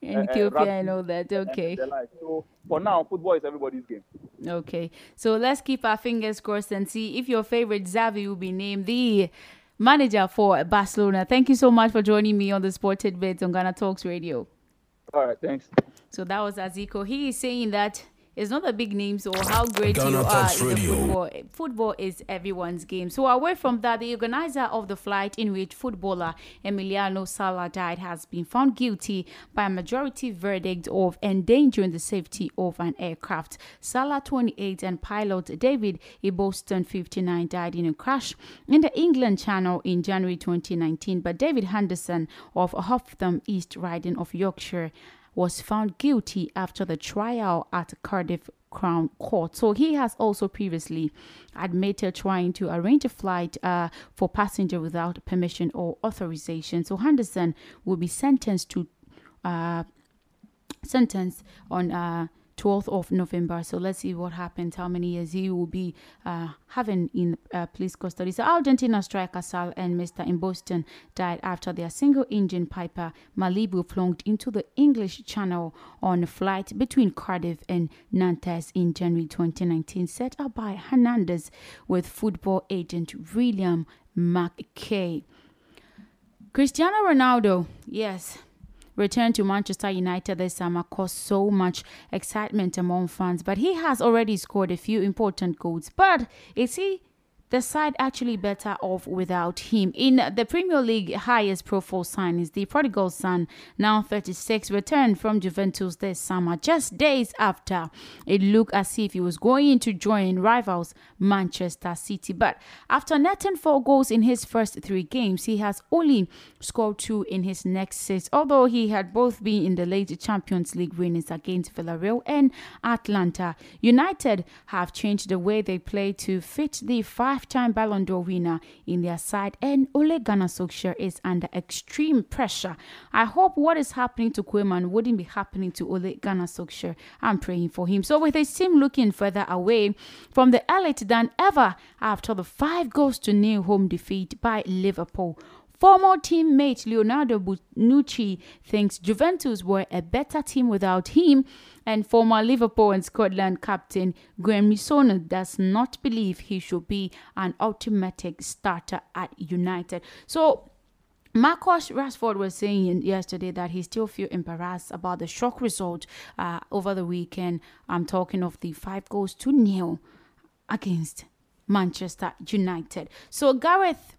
their, uh, uh, Ethiopia, I know that. Okay. So for now, football is everybody's game. Okay, so let's keep our fingers crossed and see if your favorite Xavi will be named the manager for Barcelona. Thank you so much for joining me on the Sport Tidbits on Ghana Talks Radio. All right, thanks. So that was Aziko. He is saying that it's not the big names or how great Ghana you are Talks in Radio. football. Football is everyone's game. So away from that, the organizer of the flight in which footballer Emiliano Sala died has been found guilty by a majority verdict of endangering the safety of an aircraft. Sala, 28, and pilot David Ibbotson, 59, died in a crash in the England Channel in January 2019. But David Henderson of Hotham East Riding of Yorkshire was found guilty after the trial at Cardiff Crown Court. So he has also previously admitted trying to arrange a flight uh, for passenger without permission or authorization. So Henderson will be sentenced to uh, sentenced on uh, 12th of November. So let's see what happens, how many years he will be uh, having in uh, police custody. So Argentina striker Sala and Mr. Ibbotson died after their single engine Piper Malibu plunged into the English Channel on a flight between Cardiff and Nantes in January 2019, set up by Henderson with football agent William McKay. Cristiano Ronaldo, yes, returned to Manchester United this summer caused so much excitement among fans, but he has already scored a few important goals. But is he the side actually better off without him? In the Premier League highest profile signings, the prodigal son, now 36, returned from Juventus this summer, just days after it looked as if he was going to join rivals Manchester City. But after netting four goals in his first three games, he has only scored two in his next six, although he had both been in the late Champions League winners against Villarreal and Atalanta. United have changed the way they play to fit the five-time Ballon d'Or winner in their side, and Ole Gunnar Solskjaer is under extreme pressure. I hope what is happening to Koeman wouldn't be happening to Ole Gunnar Solskjaer. I'm praying for him. So with his team looking further away from the elite than ever after the five goals to nil home defeat by Liverpool. Former teammate Leonardo Bonucci thinks Juventus were a better team without him, and former Liverpool and Scotland captain Graeme Souness does not believe he should be an automatic starter at United. So Marcus Rashford was saying yesterday that he still feel embarrassed about the shock result uh, over the weekend. I'm talking of the five goals to nil against Manchester United. So Gareth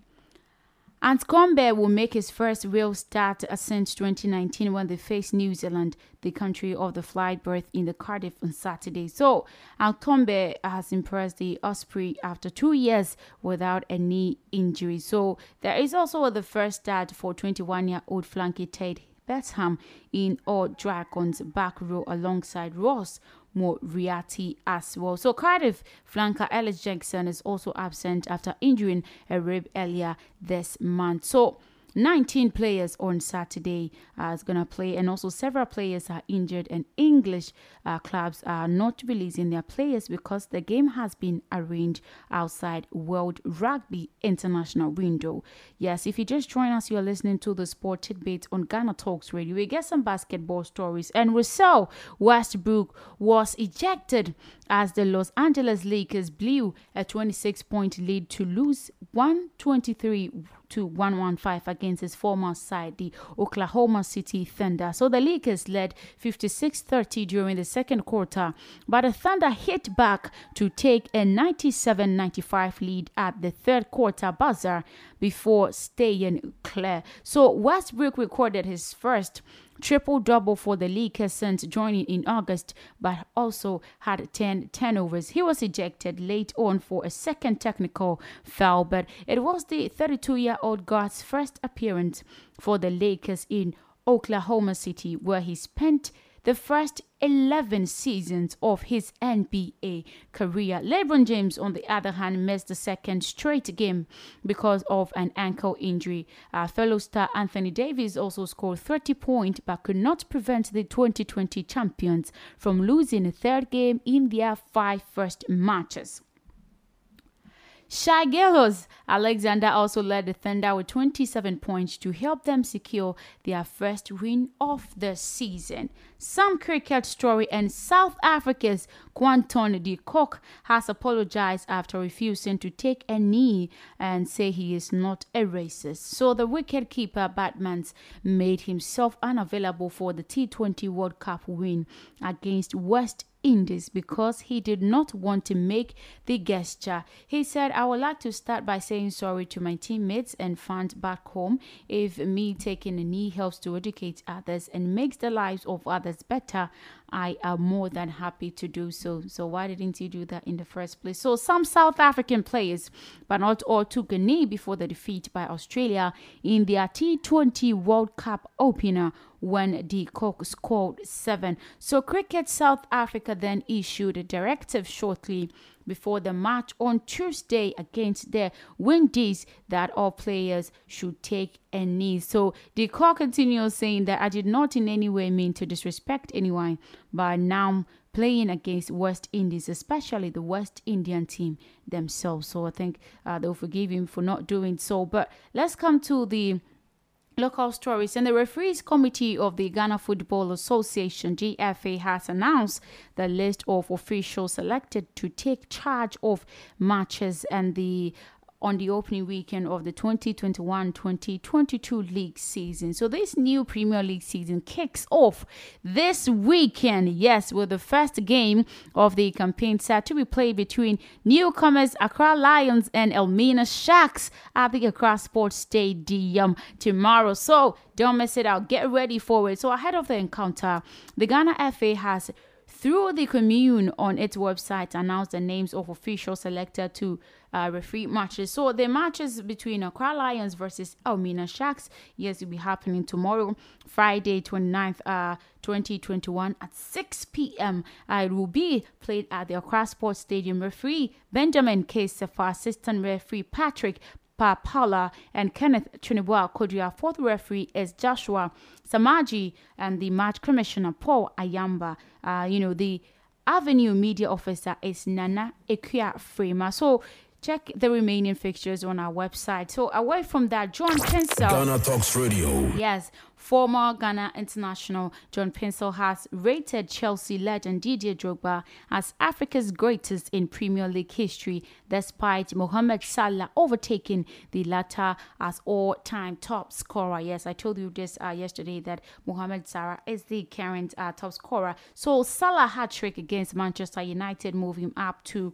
Anscombe will make his first real start since 2019 when they face New Zealand, the country of the flight berth in the Cardiff on Saturday. So Anscombe has impressed the Osprey after two years without a knee injury. So there is also the first start for 21-year-old flanker Taine Basham in All Dragons back row alongside Ross Moriarty as well. So Cardiff flanker Ellis Jackson is also absent after injuring a rib earlier this month. So 19 players on Saturday uh, is going to play, and also several players are injured, and English uh, clubs are not releasing their players because the game has been arranged outside World Rugby International window. Yes, if you just join us, you're listening to the Sport Tidbit on Ghana Talks Radio. We get some basketball stories, and Russell Westbrook was ejected as the Los Angeles Lakers blew a 26 point lead to lose 123 to 115 against his former side, the Oklahoma City Thunder. So the Lakers led 56 30 during the second quarter, but the Thunder hit back to take a 97 95 lead at the third quarter buzzer before staying clear. So Westbrook recorded his first triple double for the Lakers since joining in August, but also had 10 turnovers. He was ejected late on for a second technical foul, but it was the 32 year old guard's first appearance for the Lakers in Oklahoma City, where he spent the first 11 seasons of his NBA career. LeBron James, on the other hand, missed the second straight game because of an ankle injury. Uh, fellow star Anthony Davis also scored 30 points but could not prevent the 2020 champions from losing a third game in their five first matches. Shai Gilgeous-Alexander also led the Thunder with 27 points to help them secure their first win of the season. Some cricket story and South Africa's Quinton de Kock has apologized after refusing to take a knee and say he is not a racist. So the wicketkeeper batsman made himself unavailable for the T20 World Cup win against West Indies because he did not want to make the gesture. He said, I would like to start by saying sorry to my teammates and fans back home. If me taking a knee helps to educate others and makes the lives of others better, I am more than happy to do so. So why didn't you do that in the first place? So some South African players, but not all, took a knee before the defeat by Australia in their T20 World Cup opener when de Kock scored seven. So Cricket South Africa then issued a directive shortly before the match on Tuesday against the Windies that all players should take a knee. So the call continues saying that I did not in any way mean to disrespect anyone, but now playing against West Indies, especially the West Indian team themselves. So I think uh, they'll forgive him for not doing so. But let's come to the Local stories. And the referees committee of the Ghana Football Association GFA has announced the list of officials selected to take charge of matches and the on the opening weekend of the 2021-2022 league season. So this new Premier League season kicks off this weekend. Yes, with the first game of the campaign set to be played between newcomers Accra Lions and Elmina Sharks at the Accra Sports Stadium tomorrow. So don't miss it out. Get ready for it. So ahead of the encounter, the Ghana FA has through the commune on its website announced the names of officials selected to uh, referee matches. So the matches between Accra Lions versus Elmina Sharks, yes, will be happening tomorrow, Friday 29th, uh, 2021 at 6 p.m. Uh, it will be played at the Accra Sports Stadium. Referee Benjamin K. Sefa, assistant referee Patrick Papala and Kenneth Chunibwa Kodria. Fourth referee is Joshua Samaji and the match commissioner Paul Ayamba. Uh, you know, the Avenue media officer is Nana Ekia Frema. So check the remaining fixtures on our website. So away from that, John Paintsil. Ghana Talks Radio. Yes, former Ghana international John Paintsil has rated Chelsea legend Didier Drogba as Africa's greatest in Premier League history, despite Mohamed Salah overtaking the latter as all-time top scorer. Yes, I told you this uh, yesterday that Mohamed Salah is the current uh, top scorer. So Salah hat trick against Manchester United, moving up to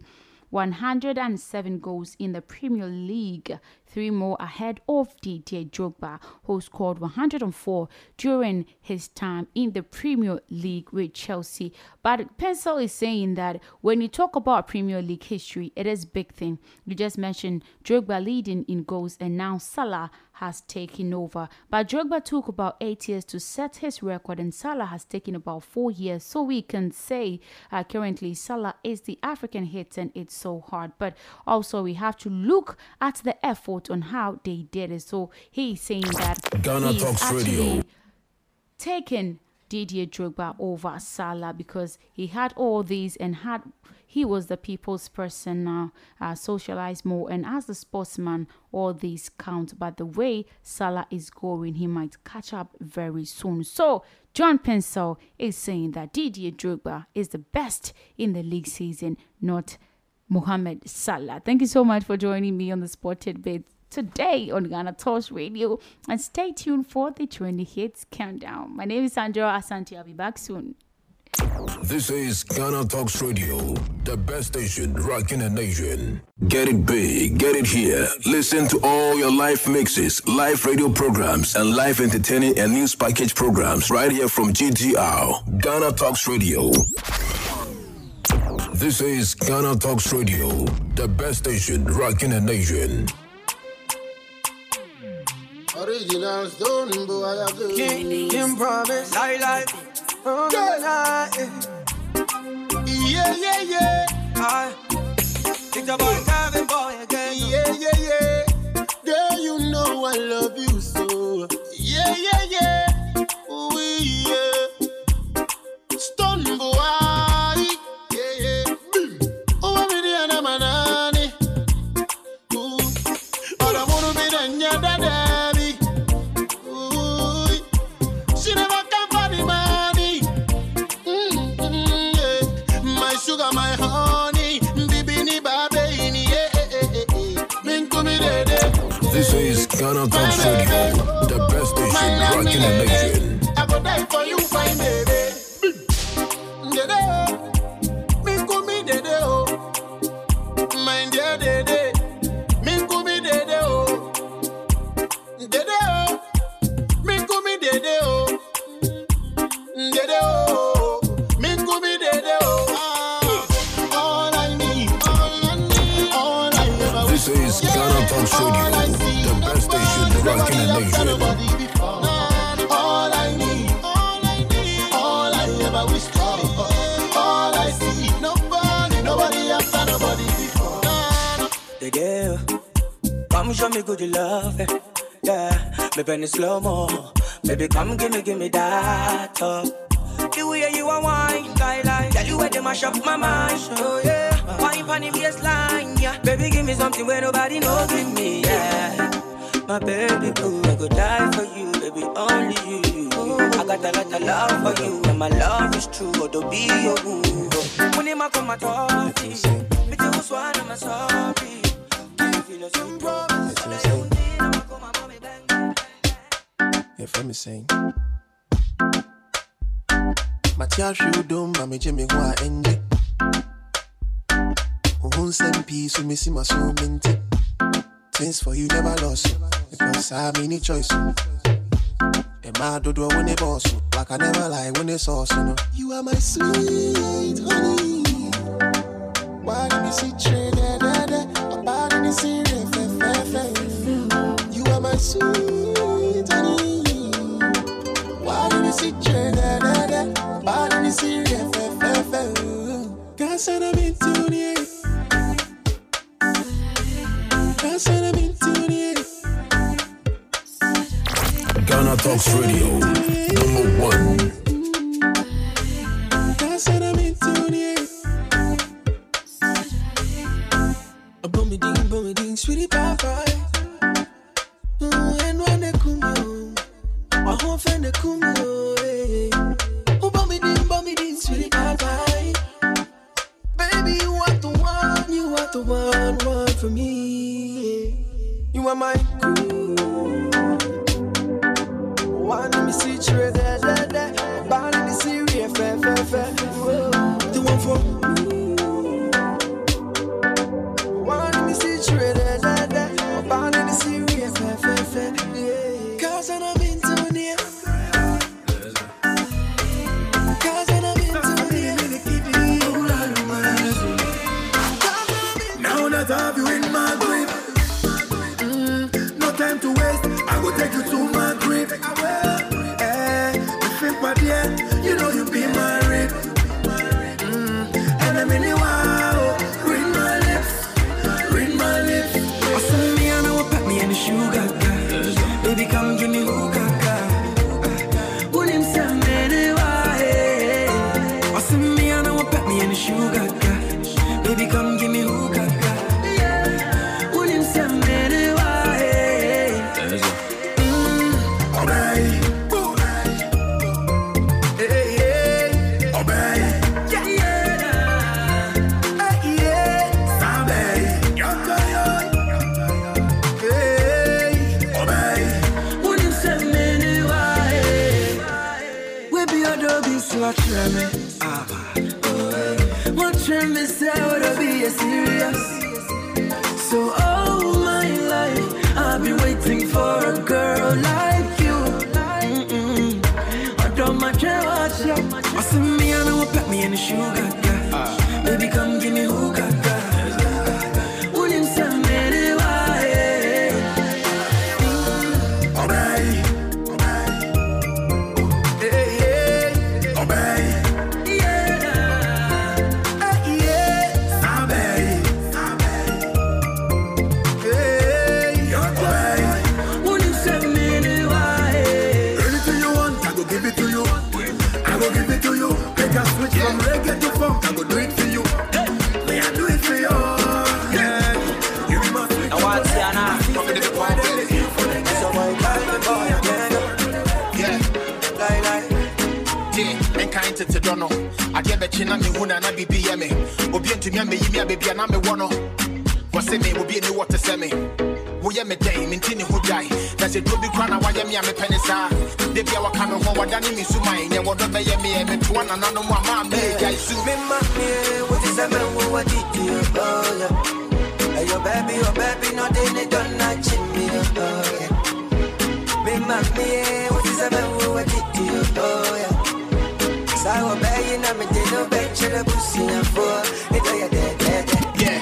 107 goals in the Premier League, three more ahead of Didier Drogba, who scored 104 during his time in the Premier League with Chelsea. But Paintsil is saying that when you talk about Premier League history, it is big thing. You just mentioned Drogba leading in goals, and now Salah has taken over. But Drogba took about eight years to set his record, and Salah has taken about four years. So we can say uh, currently Salah is the African hit, and it's so hard. But also we have to look at the effort on how they did it. So he's saying that Ghana he's Talks actually Radio. taken Didier Drogba over Salah because he had all these and had he was the people's person now, uh, socialized more, and as a sportsman, all these count. But the way Salah is going, he might catch up very soon. So John Paintsil is saying that Didier Drogba is the best in the league season, not Mohamed Salah. Thank you so much for joining me on the Sport Tidbit today on Ghana Talks Radio. And stay tuned for the 20 hits countdown. My name is Sandra Asante. I'll be back soon. This is Ghana Talks Radio, the best station rocking the nation. Get it big, get it here. Listen to all your live mixes, live radio programs, and live entertaining and news package programs right here from GTR. Ghana Talks Radio. This is Ghana Talks Radio, the best station rocking the nation. Original Stonebwoy, I go. King, King promise, lie, lie. Oh, yeah. Yeah, yeah, yeah. I, it's about having boy again. Yeah, yeah, yeah. Girl, you know I love you so. Yeah, yeah, yeah. Ooh, yeah. Stonebwoy. Ah. The best station rocking the nation. Slow mo, baby come give me, give me that top. The way you are wine, guy Tell you where they mash up my mind, oh yeah. Wine pon the baseline, yeah. Baby give me something where nobody know give me, yeah. My baby boo, I go die for you, baby only you. I got a lot of love for you, and my love is true, oh don't be your boo. When you come my talk, me you swan, I'm sorry. You feel so promise, yɛfrɛ me sɛn mate ahwe dom ma megye me ho a ɛngye wo ho nsɛm pii so mesi ma so mente things for you never lost because saa meni choice ɛmaa dodoɔ wo ne bɔɔso like I never lie wo ne sauce no. You are my sweet honey. Why did you see trade about fe fe. You are my sweet honey you see trade da da. Fe fe fe Ghana Talks Radio, number one. Cause I'm in tune yeah A bummy ding, bummy ding, sweetie pie pie. You are the one, you are the one, one for me. You are my queen. One. The one for and na be be me. Obi and to me, me, me, baby, and I'm a one. Was say me, will be in the water semi. woyɛ me dɛn mente ne ho gyae na sɛ duro bi kora na woayɛ me a mepɛ ne saa da bia waka me ho wɔdane me suman neɛ wɔdɔ bɛyɛ meɛ metoa nananom a maa meɛgyae su Mema me, what is a man who what did you oh, oh yeah. Hey, your baby, your baby, no they they don't not cheat me oh yeah. Mema me, what is a man who what did oh yeah. Yeah.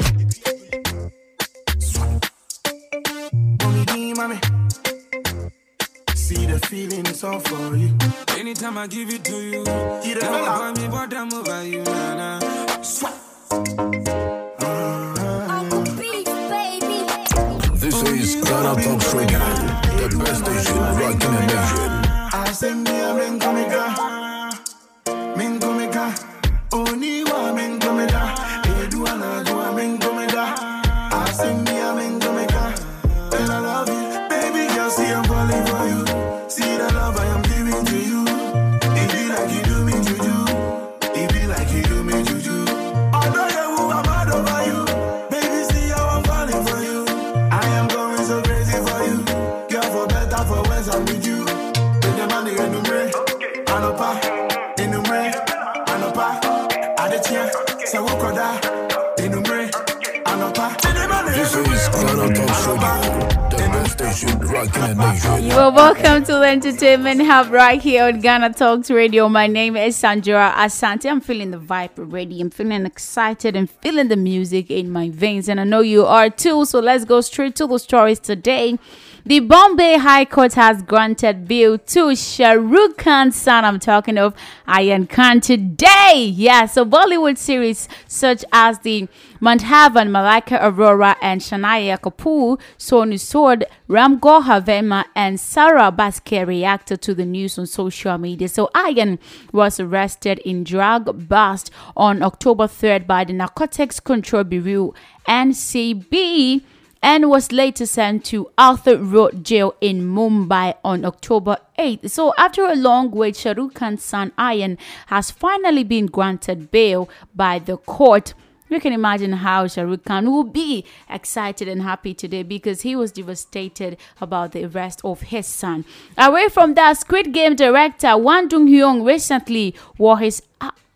Mommy. See the feeling it's all for you. Anytime I give it to you, You the never fella. find me but I'm over you, nah, nah. Swat. This is Ghana Talks Radio, the best station rocking the nation. I sing me a men comega. Men You are welcome to the Entertainment Hub right here on Ghana Talks Radio. My name is Sandra Asante. I'm feeling the vibe already. I'm feeling excited and feeling the music in my veins, and I know you are too. So let's go straight to the stories today. The Bombay High Court has granted bail to Shah Rukh Khan's son. I'm talking of Aryan Khan today. Yeah, so Bollywood series such as the Madhavan, Malaika Arora, and Shanaya Kapoor, Sonu Sood, Ram Gopal Varma, and Swara Bhasker reacted to the news on social media. So Aryan was arrested in drug bust on October 3rd by the Narcotics Control Bureau NCB and was later sent to Arthur Road Jail in Mumbai on October 8th. So, after a long wait, Shah Rukh Khan's son Aryan has finally been granted bail by the court. You can imagine how Shah Rukh Khan will be excited and happy today because he was devastated about the arrest of his son. Away from that, Squid Game director Hwang Dong-hyuk recently wore his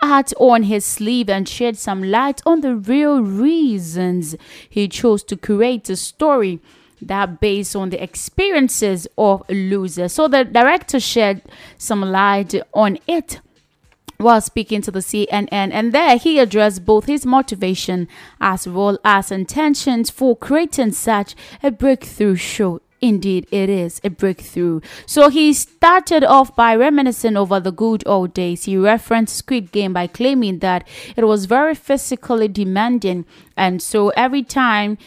art on his sleeve and shed some light on the real reasons he chose to create a story that based on the experiences of losers. So the director shed some light on it while speaking to the CNN, and there he addressed both his motivation as well as intentions for creating such a breakthrough show. Indeed, it is a breakthrough. So he started off by reminiscing over the good old days. He referenced Squid Game by claiming that it was very physically demanding, and so every time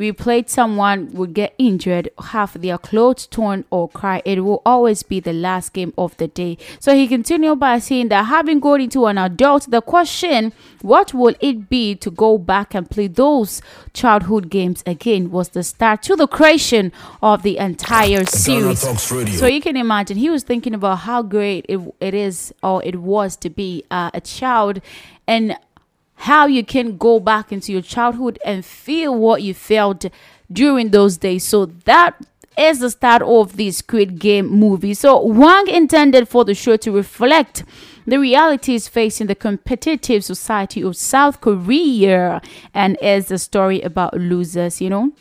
we played someone would get injured, have their clothes torn or cry, it will always be the last game of the day. So he continued by saying that having gone into an adult, the question, what will it be to go back and play those childhood games again, was the start to the creation of the entire series. So you can imagine he was thinking about how great it, it is or it was to be uh, a child and how you can go back into your childhood and feel what you felt during those days. So that is the start of this Squid Game movie. So Hwang intended for the show to reflect the realities facing the competitive society of South Korea and is a story about losers, you know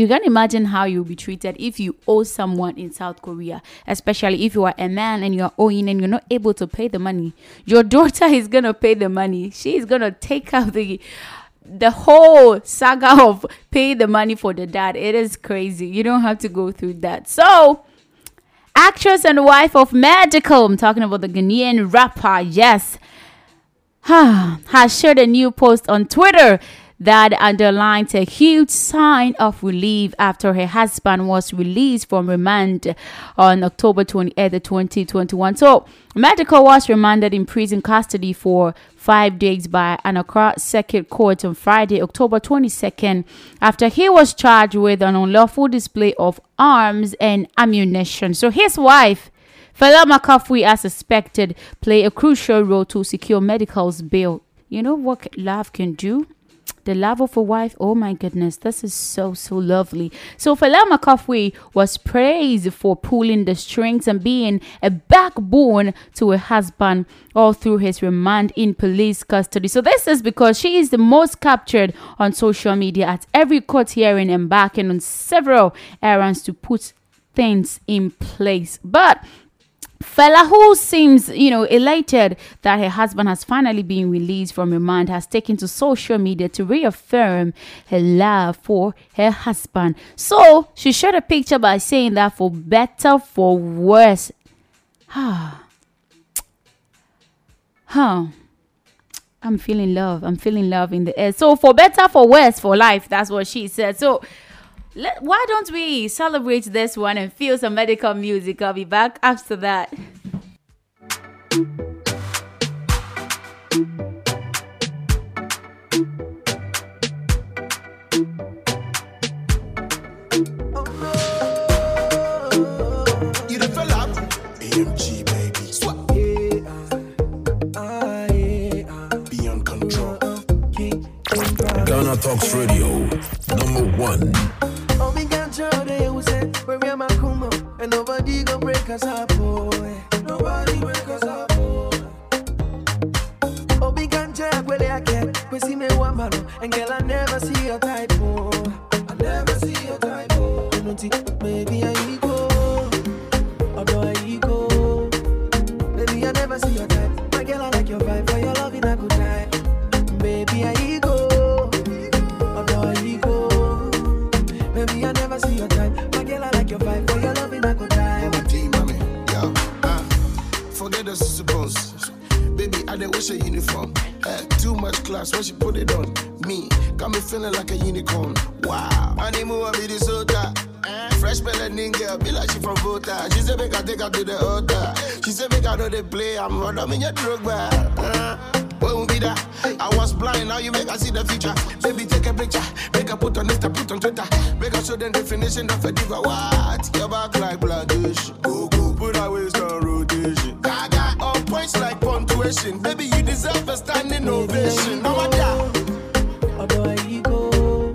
you can imagine how you'll be treated if you owe someone in South Korea, especially if you are a man and you're owing and you're not able to pay the money. Your daughter is gonna pay the money. She is gonna take out the the whole saga of pay the money for the dad. It is crazy. You don't have to go through that. So actress and wife of Medikal, I'm talking about the Ghanaian rapper, yes, has shared a new post on Twitter that underlines a huge sign of relief after her husband was released from remand on October 28, 2021. So, Medikal was remanded in prison custody for five days by an Accra Circuit Court on Friday, October 22nd, after he was charged with an unlawful display of arms and ammunition. So, his wife, Fella Makafui, as suspected, played a crucial role to secure Medikal's bail. You know what love can do? The love of a wife. Oh my goodness, this is so so lovely. So Fella Makafui was praised for pulling the strings and being a backbone to her husband all through his remand in police custody. So this is because she is the most captured on social media at every court hearing, embarking on several errands to put things in place. But Fella, who seems, you know, elated that her husband has finally been released from remand, has taken to social media to reaffirm her love for her husband. So she shared a picture by saying that for better, for worse. Ah. huh. I'm feeling love. I'm feeling love in the air. So for better, for worse, for life. That's what she said. So let, why don't we celebrate this one and feel some Medikal music? I'll be back after that. You the fella? AMG, baby. Swap. Beyond control. Ghana Talks Radio, number one. Break us up, boy. Nobody break us up, boy. Where they get, we see me one man, class when she put it on. Me, got me feeling like a unicorn. Wow. I be the soda. Fresh melanin girl, be like she from Volta. She said, make I take her to the altar. She said, make I know they play. I'm running in your drug bar. Uh, what will be that? I was blind, now you make I see the future. Baby, take a picture. Make I put on Insta, put on Twitter. Make I show them definition of a diva. What? Your back like blood. Go, go, put our waist on Baby, you deserve a standing ovation. No matter. Although I go,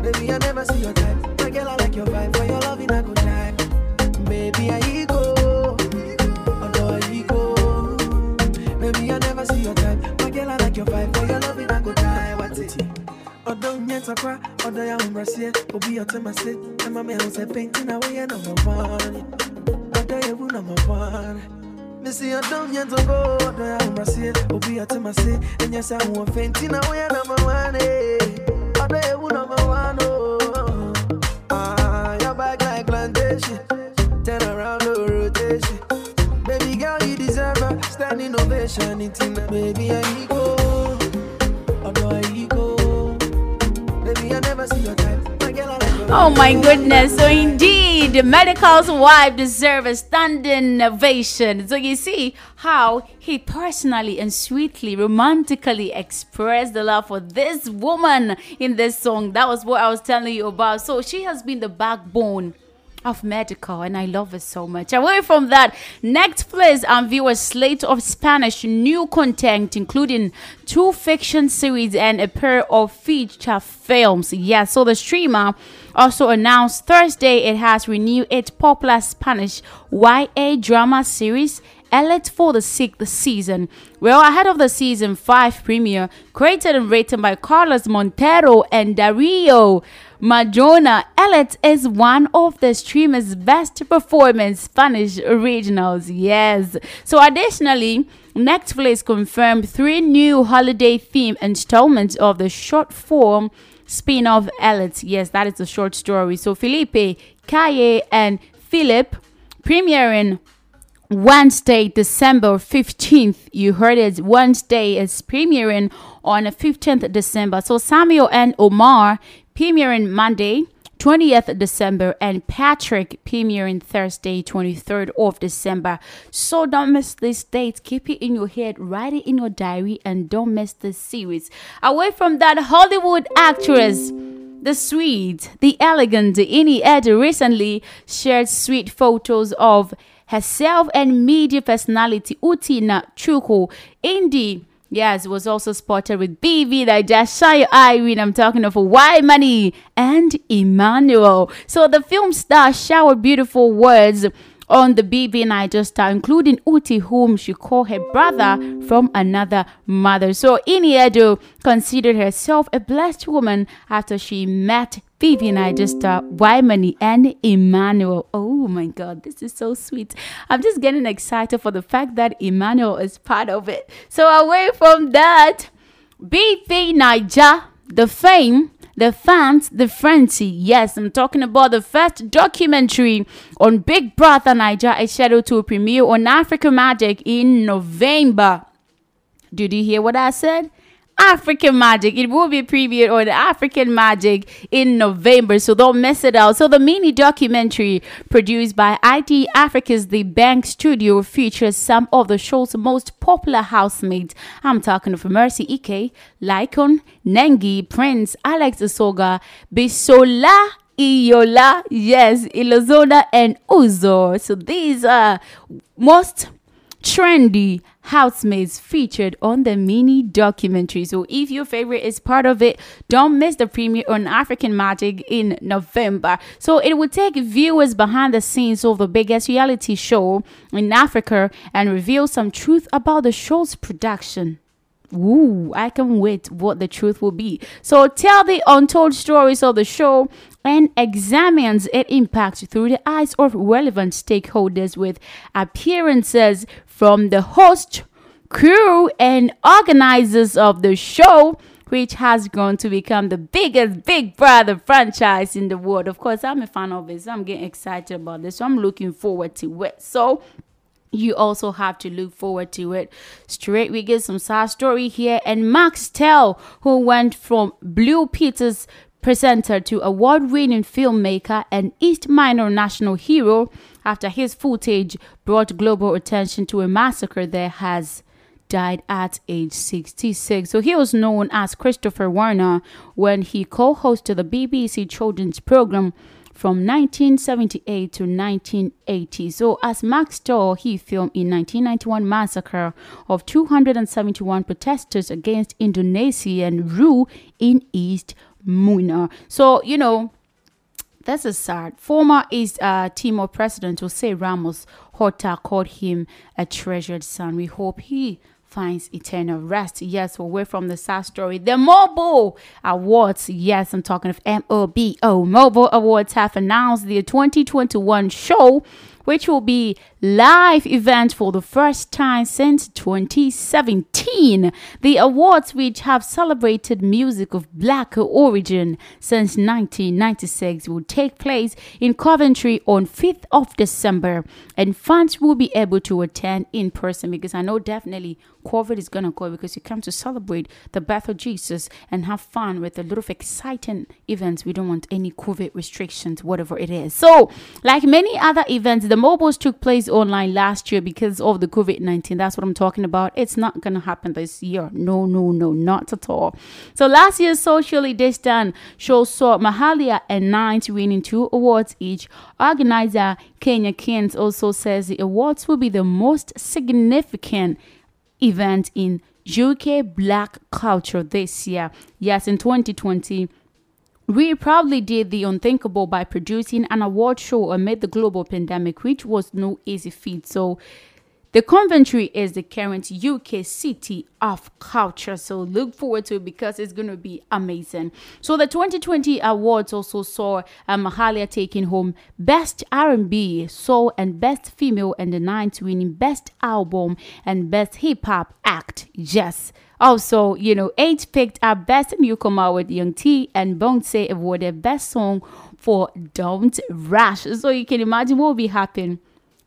baby, I never see your type. My girl, I like your vibe. For your love in a good time. Baby, I go, although I go, baby, I never see your type. My girl, I like your vibe. For your love in a good time. What's it? Although nyeta kwa, although ya umbrasie, obi otemase, ema me house painting away ya number one. Although wu number one. Missy, I don't yet to go, although ya umbrasie, obi otemase, and yes, I want painting away ya number one. eh. Although ya wu number one, oh. Ah, your back like plantation, turn around, no rotation. Baby girl, you deserve a standing ovation. It's in the baby, I go. Oh my goodness. So indeed, Medikal's wife deserves a standing ovation. So you see how he personally and sweetly, romantically expressed the love for this woman in this song. That was what I was telling you about. So she has been the backbone of medical and I love it so much. Away from that, Netflix unveiled um, a slate of Spanish new content, including two fiction series and a pair of feature films. Yeah, so the streamer also announced Thursday it has renewed its popular Spanish YA drama series Elite for the sixth season. Well, ahead of the season 5 premiere, created and written by Carlos Montero and Dario Madrona, Elite is one of the streamer's best performing Spanish originals. Yes. So, additionally, Netflix confirmed three new holiday theme installments of the short form spin off Elite. Yes, that is a short story. So, Felipe, Kaye, and Philip premiering Wednesday, December 15th. You heard it. Wednesday is premiering on the 15th December. So Samuel and Omar premiering Monday, 20th December, and Patrick premiering Thursday, 23rd of December. So don't miss this date. Keep it in your head, write it in your diary, and don't miss this series. Away from that, Hollywood actress. The sweet, the elegant Ini Edo recently shared sweet photos of herself and media personality Uti Nwachukwu in the Yes, it was also spotted with BBNaija, Shy Irene. I'm talking of Whitemoney and Emmanuel. So the film star showered beautiful words on the BBNaija star, including Uti, whom she called her brother from another mother. So Ini Edo considered herself a blessed woman after she met BBNaija star Whitemoney and Emmanuel. Oh my God, this is so sweet. I'm just getting excited for the fact that Emmanuel is part of it. So away from that, BBNaija, the fame the fans, the frenzy. Yes, I'm talking about the first documentary on Big Brother Naija is scheduled to premiere on Africa Magic in November. Did you hear what I said? African Magic. It will be previewed on African Magic in November, so don't miss it out. So the mini documentary produced by IT Africa's The Bank Studio features some of the show's most popular housemates. I'm talking of Mercy Eke, Laycon, Nengi, Prince, Alex Asogwa, Bisola, Iola, yes, Ilozona and Uzo. So these are most trendy housemates featured on the mini documentary. So if your favorite is part of it, don't miss the premiere on African Magic in November. So it will take viewers behind the scenes of the biggest reality show in Africa and reveal some truth about the show's production. Ooh, I can wait what the truth will be. So tell the untold stories of the show and examines its impact through the eyes of relevant stakeholders with appearances from the host, crew, and organizers of the show which has grown to become the biggest Big Brother franchise in the world. Of course, I'm a fan of it, so I'm getting excited about this. So I'm looking forward to it. So you also have to look forward to it. Straight, we get some sad story here. And Max Stahl, who went from Blue Peter's presenter to award winning filmmaker and East Timor national hero after his footage brought global attention to a massacre there has died at age 66. So he was known as Christopher Wenner when he co hosted the BBC children's program from 1978 to 1980. So, as Max Stahl, he filmed in 1991 massacre of 271 protesters against Indonesian rule in East Timor. So, you know, this is sad. Former East uh, Timor President Jose Ramos Horta called him a treasured son. We hope he finds eternal rest. Yes, away from the sad story. The MOBO Awards. Yes, I'm talking of M O B O. MOBO Awards have announced the 2021 show which will be live event for the first time since 2017. The awards, which have celebrated music of black origin since 1996, will take place in Coventry on 5th of December, and fans will be able to attend in person because I know definitely COVID is gonna go because you come to celebrate the birth of Jesus and have fun with a lot of exciting events. We don't want any COVID restrictions, whatever it is. So, like many other events, the MOBOs took place online last year because of the COVID 19. That's what I'm talking about. It's not gonna happen this year. No, no, no, not at all. So, last year's socially distant show saw Mahalia and Nines winning two awards each. Organizer Kanya King also says the awards will be the most significant event in UK black culture this year. Yes, in 2020. We proudly did the unthinkable by producing an award show amid the global pandemic, which was no easy feat. So, the Coventry is the current UK city of culture. So look forward to it because it's going to be amazing. So the 2020 awards also saw uh, Mahalia taking home Best R&B, Soul, and Best Female, and the Nines winning Best Album and Best Hip Hop Act. Yes. Also, you know, Eight picked up Best Newcomer with Young T and Bugsey awarded Best Song for Don't Rush. So you can imagine what will be happening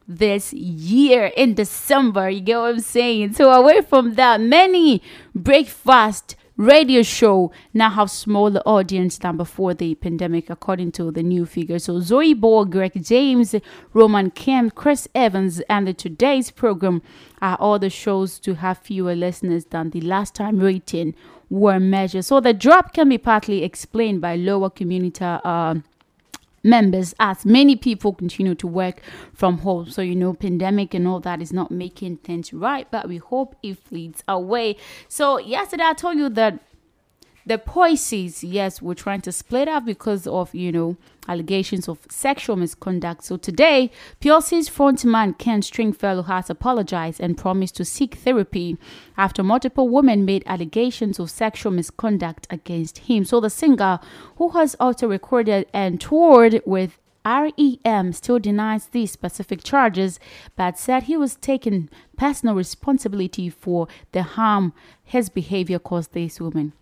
this year in December. You get what I'm saying? So away from that, many breakfast radio show now have smaller audience than before the pandemic, according to the new figures. So Zoe Ball, Greg James, Roman Kemp, Chris Evans, and the today's program are all the shows to have fewer listeners than the last time rating were measured. So the drop can be partly explained by lower community. Uh, members as many people continue to work from home. So you know pandemic and all that is not making things right but we hope it fleets away so yesterday i told you that the Posies, yes, we're trying to split up because of, you know, allegations of sexual misconduct. So today, Posies' frontman Ken Stringfellow has apologized and promised to seek therapy after multiple women made allegations of sexual misconduct against him. So the singer, who has also recorded and toured with REM still denies these specific charges, but said he was taking personal responsibility for the harm his behavior caused these women.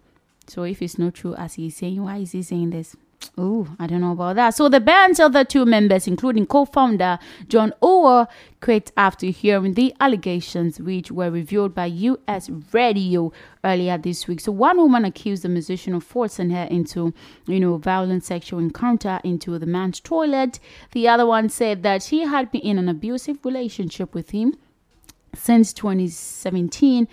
So if it's not true as he's saying, why is he saying this? Oh, I don't know about that. So the band's other two members, including co-founder Jon Auer, quit after hearing the allegations, which were revealed by U.S. Radio earlier this week. So one woman accused the musician of forcing her into, you know, violent sexual encounter into the man's toilet. The other one said that she had been in an abusive relationship with him since 2017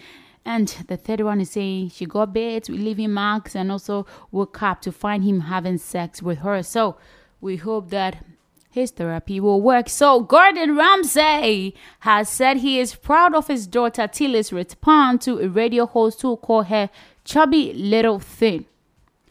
and the third one is saying she got beds with leaving marks and also woke up to find him having sex with her. So we hope that his therapy will work. So Gordon Ramsay has said he is proud of his daughter Tilly's response to a radio host who called her chubby little thing.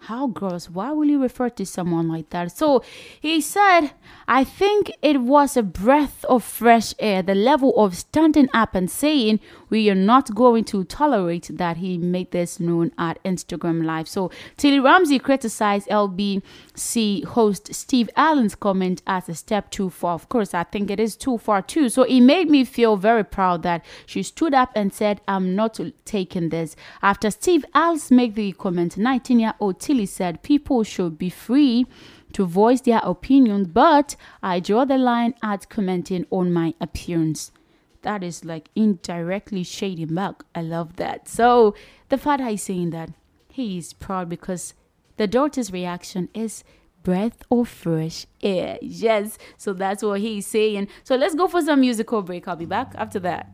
How gross. Why will you refer to someone like that? So he said, I think it was a breath of fresh air, the level of standing up and saying, We are not going to tolerate that. He made this known at Instagram Live. So Tilly Ramsay criticized LBC host Steve Allen's comment as a step too far. Of course, I think it is too far too. So it made me feel very proud that she stood up and said, I'm not taking this. After Steve Allen made the comment, 19 year old Tilly said people should be free to voice their opinion, but I draw the line at commenting on my appearance. That is like indirectly shading back. I love that. So the father is saying that he is proud because the daughter's reaction is breath of fresh air. Yes. So that's what he's saying. So let's go for some musical break. I'll be back after that.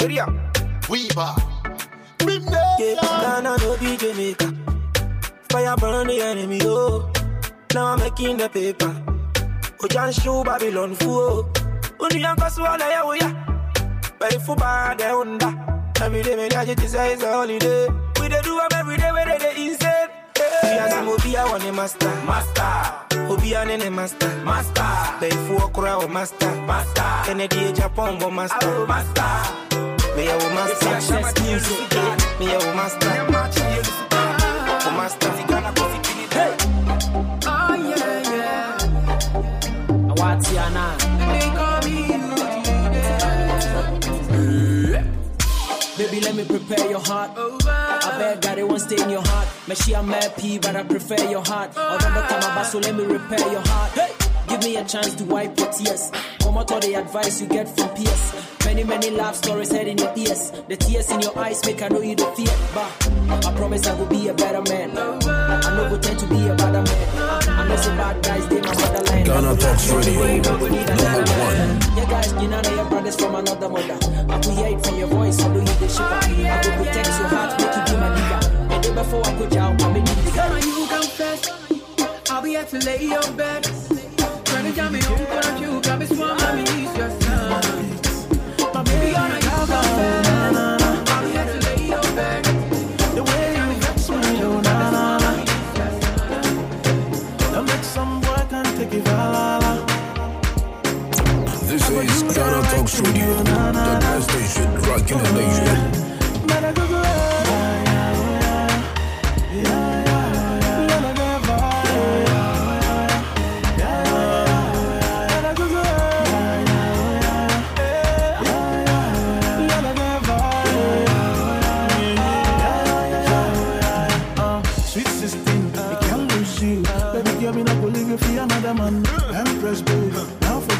Area. Weaver. Yeah, Ghana no be Jamaica. Fire burn the enemy, oh. Now I'm making the paper. Ojan show Babylon fool. Uni yanka swala ya uya. Very full bad de onda. Every day me dash it is a holiday. We dey do 'em every day where they insane. We as a movie I want a master. Master. Obi a nene master. Master. Full okra o master. Master. Kennedy Japan go master. Master. Me a wo master. Me a wo master. Wo master. Hey. Oh yeah, yeah. Awatiana. They call me Baby, let me prepare your heart. I bet that it won't stay in your heart. Maybe I'm happy, but I prefer your heart. Although come about, so let me repair your heart. Hey, give me a chance to wipe your tears. Oh Come out all the advice you get from peers. Many, many love stories head in your ears. The tears in your eyes make I know you don't fear. But I promise I will be a better man. I know will tend to be a better man. I know some bad guys, they my motherland. Ghana Talks Radio, number one. Yeah, guys, you know your brothers from another mother. I could hear it from your voice, I know you the shiver. I could protect your heart, make you be my nigga. And then before I could out, I'm a Girl, nigga. you confess. I'll be here to lay your bed. Trying to jam me home, but you got me swung, I mean, it's your son. My baby, girl, you confess. I'll be here to lay your. The way you vex me, oh na na na. Don't some boy can take it la la la. This is Ghana Talks Radio, the best station rocking the nation.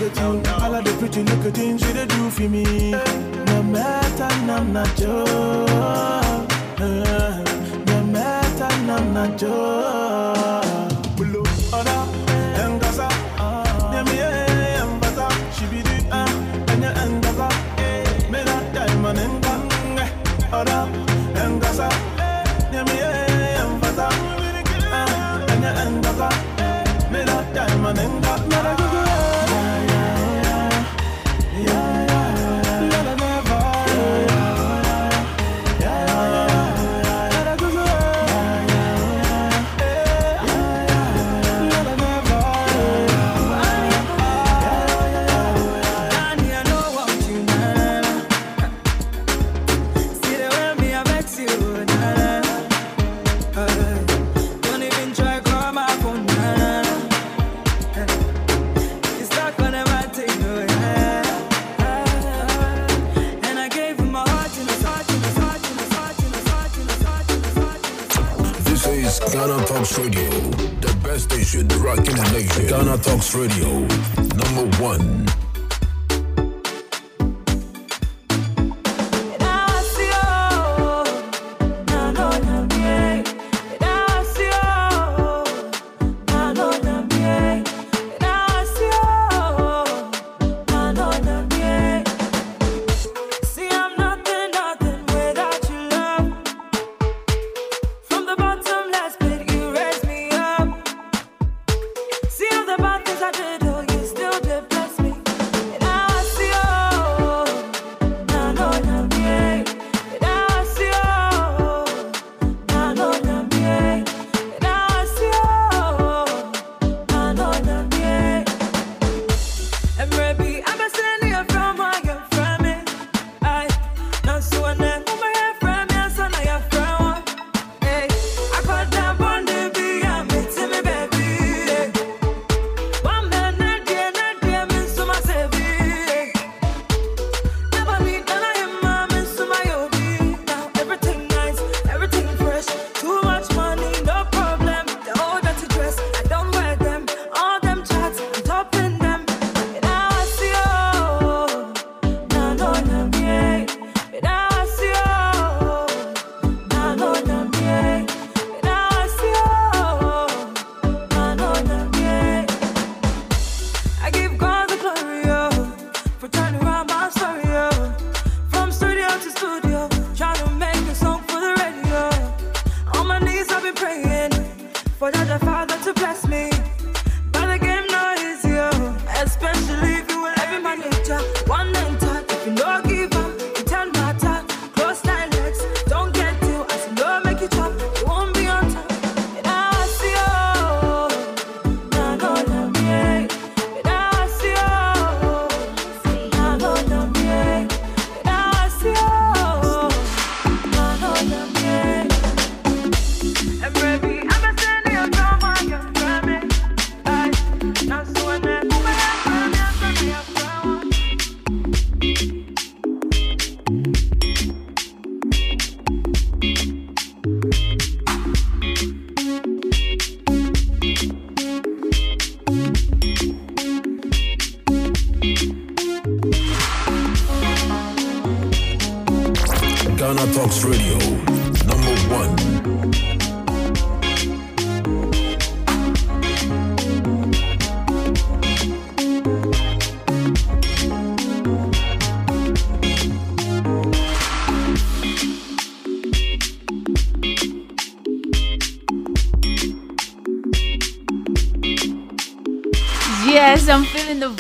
the do. All of the pretty little things you do for me. No matter, I'm not your. Uh, no matter, I'm not your. Radio.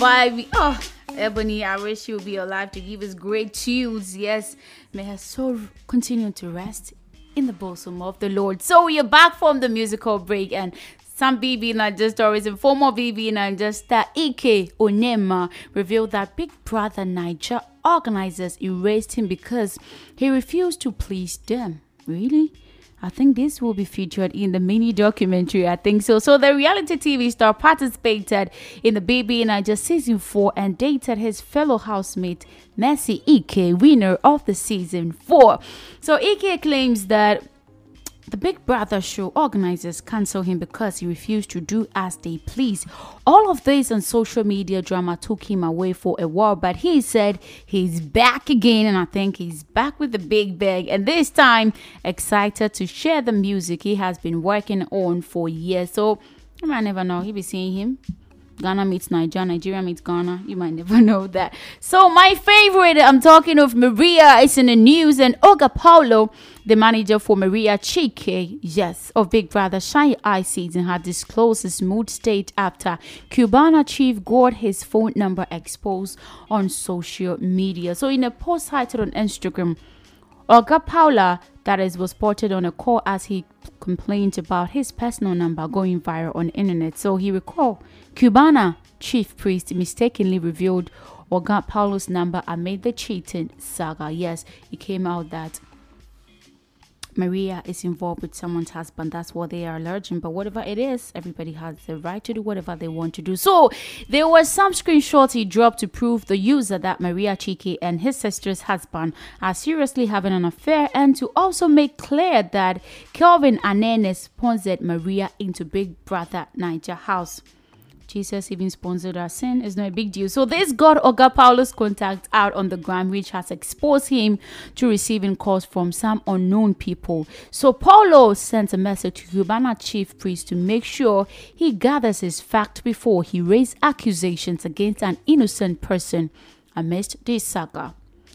vibey. Oh, Ebony, I wish you would be alive to give us great tunes. Yes, may her soul continue to rest in the bosom of the Lord. So we are back from the musical break and some BBNaija stories and former BBNaija star Ike Onyema revealed that Big Brother Naija organizers erased him because he refused to please them. Really? I think this will be featured in the mini documentary. I think so. So the reality TV star participated in the Baby i just season four and dated his fellow housemate Mercy Eke, winner of the season four. So Ike claims that the Big Brother show organizers cancel him because he refused to do as they please. All of this and social media drama took him away for a while, but he said he's back again, and I think he's back with the big bag. And this time, excited to share the music he has been working on for years. So you might never know. You'll be seeing him Ghana meets Nigeria, Nigeria meets Ghana. You might never know that. So my favorite, I'm talking of Maria, is in the news, and Oga Paulo, the manager for Maria Chike, yes, of Big Brother Shine Ya Eye season, had disclosed his mood state after Cubana chief got his phone number exposed on social media. So in a post cited on Instagram, Oga Paulo, that is, was spotted on a call as he complained about his personal number going viral on internet. So he recalled Cubana chief priest mistakenly revealed Oga Paulo's number amid the cheating saga. Yes, it came out that Maria is involved with someone's husband. That's what they are alleging. But whatever it is, everybody has the right to do whatever they want to do. So there were some screenshots he dropped to prove the user that Maria Chike and his sister's husband are seriously having an affair and to also make clear that Kelvin Anene sponsored Maria into Big Brother Naija House. Jesus even sponsored our sin is not a big deal. So this got Oga Paulo's contact out on the ground, which has exposed him to receiving calls from some unknown people. So Paulo sent a message to Cubana chief priest to make sure he gathers his fact before he raises accusations against an innocent person amidst this saga.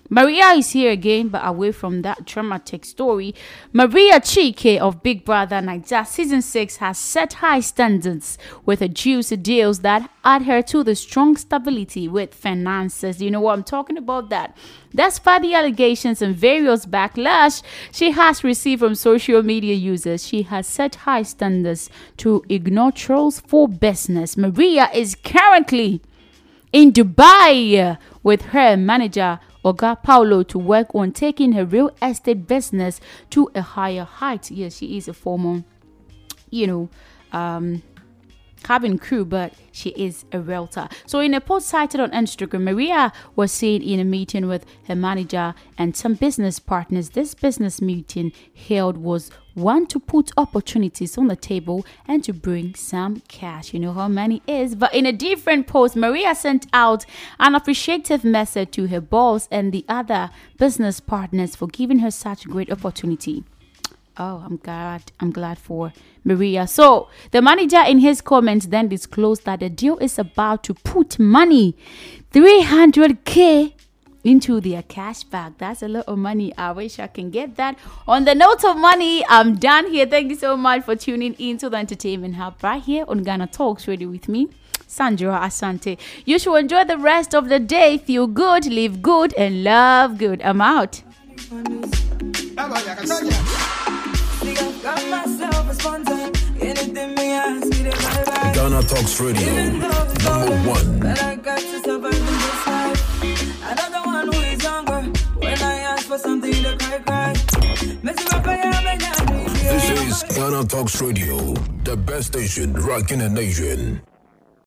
Maria is here again, but away from that dramatic story. Maria Chike of Big Brother Nigeria Season 6 has set high standards with her juicy deals that add her to the strong stability with finances. You know what I'm talking about that? Despite the allegations and various backlash she has received from social media users, she has set high standards to ignore trolls for business. Maria is currently in Dubai with her manager Oga Paulo to work on taking her real estate business to a higher height. Yes, she is a former, you know, um, cabin crew, but she is a realtor. So, in a post cited on Instagram, Maria was seen in a meeting with her manager and some business partners. This business meeting held was one to put opportunities on the table and to bring some cash. You know how money is. But in a different post, Maria sent out an appreciative message to her boss and the other business partners for giving her such great opportunity. Oh, I'm glad. I'm glad for Maria. So, the manager in his comments then disclosed that the deal is about to put money 300k into their cash bag. That's a lot of money. I wish I can get that. On the note of money, I'm done here. Thank you so much for tuning in to the Entertainment Hub right here on Ghana Talks Radio with me. Sandra Asante. You should enjoy the rest of the day. Feel good, live good, and love good. I'm out. Got myself a sponsor. Anything me ask, me to buy back. Ghana Talks Radio, number one. But I got to survive in this life. Another one who is younger. When I ask for something cry, cry. Messy rapper, yeah, I'm a This is Ghana Talks Radio, the best station rocking the nation.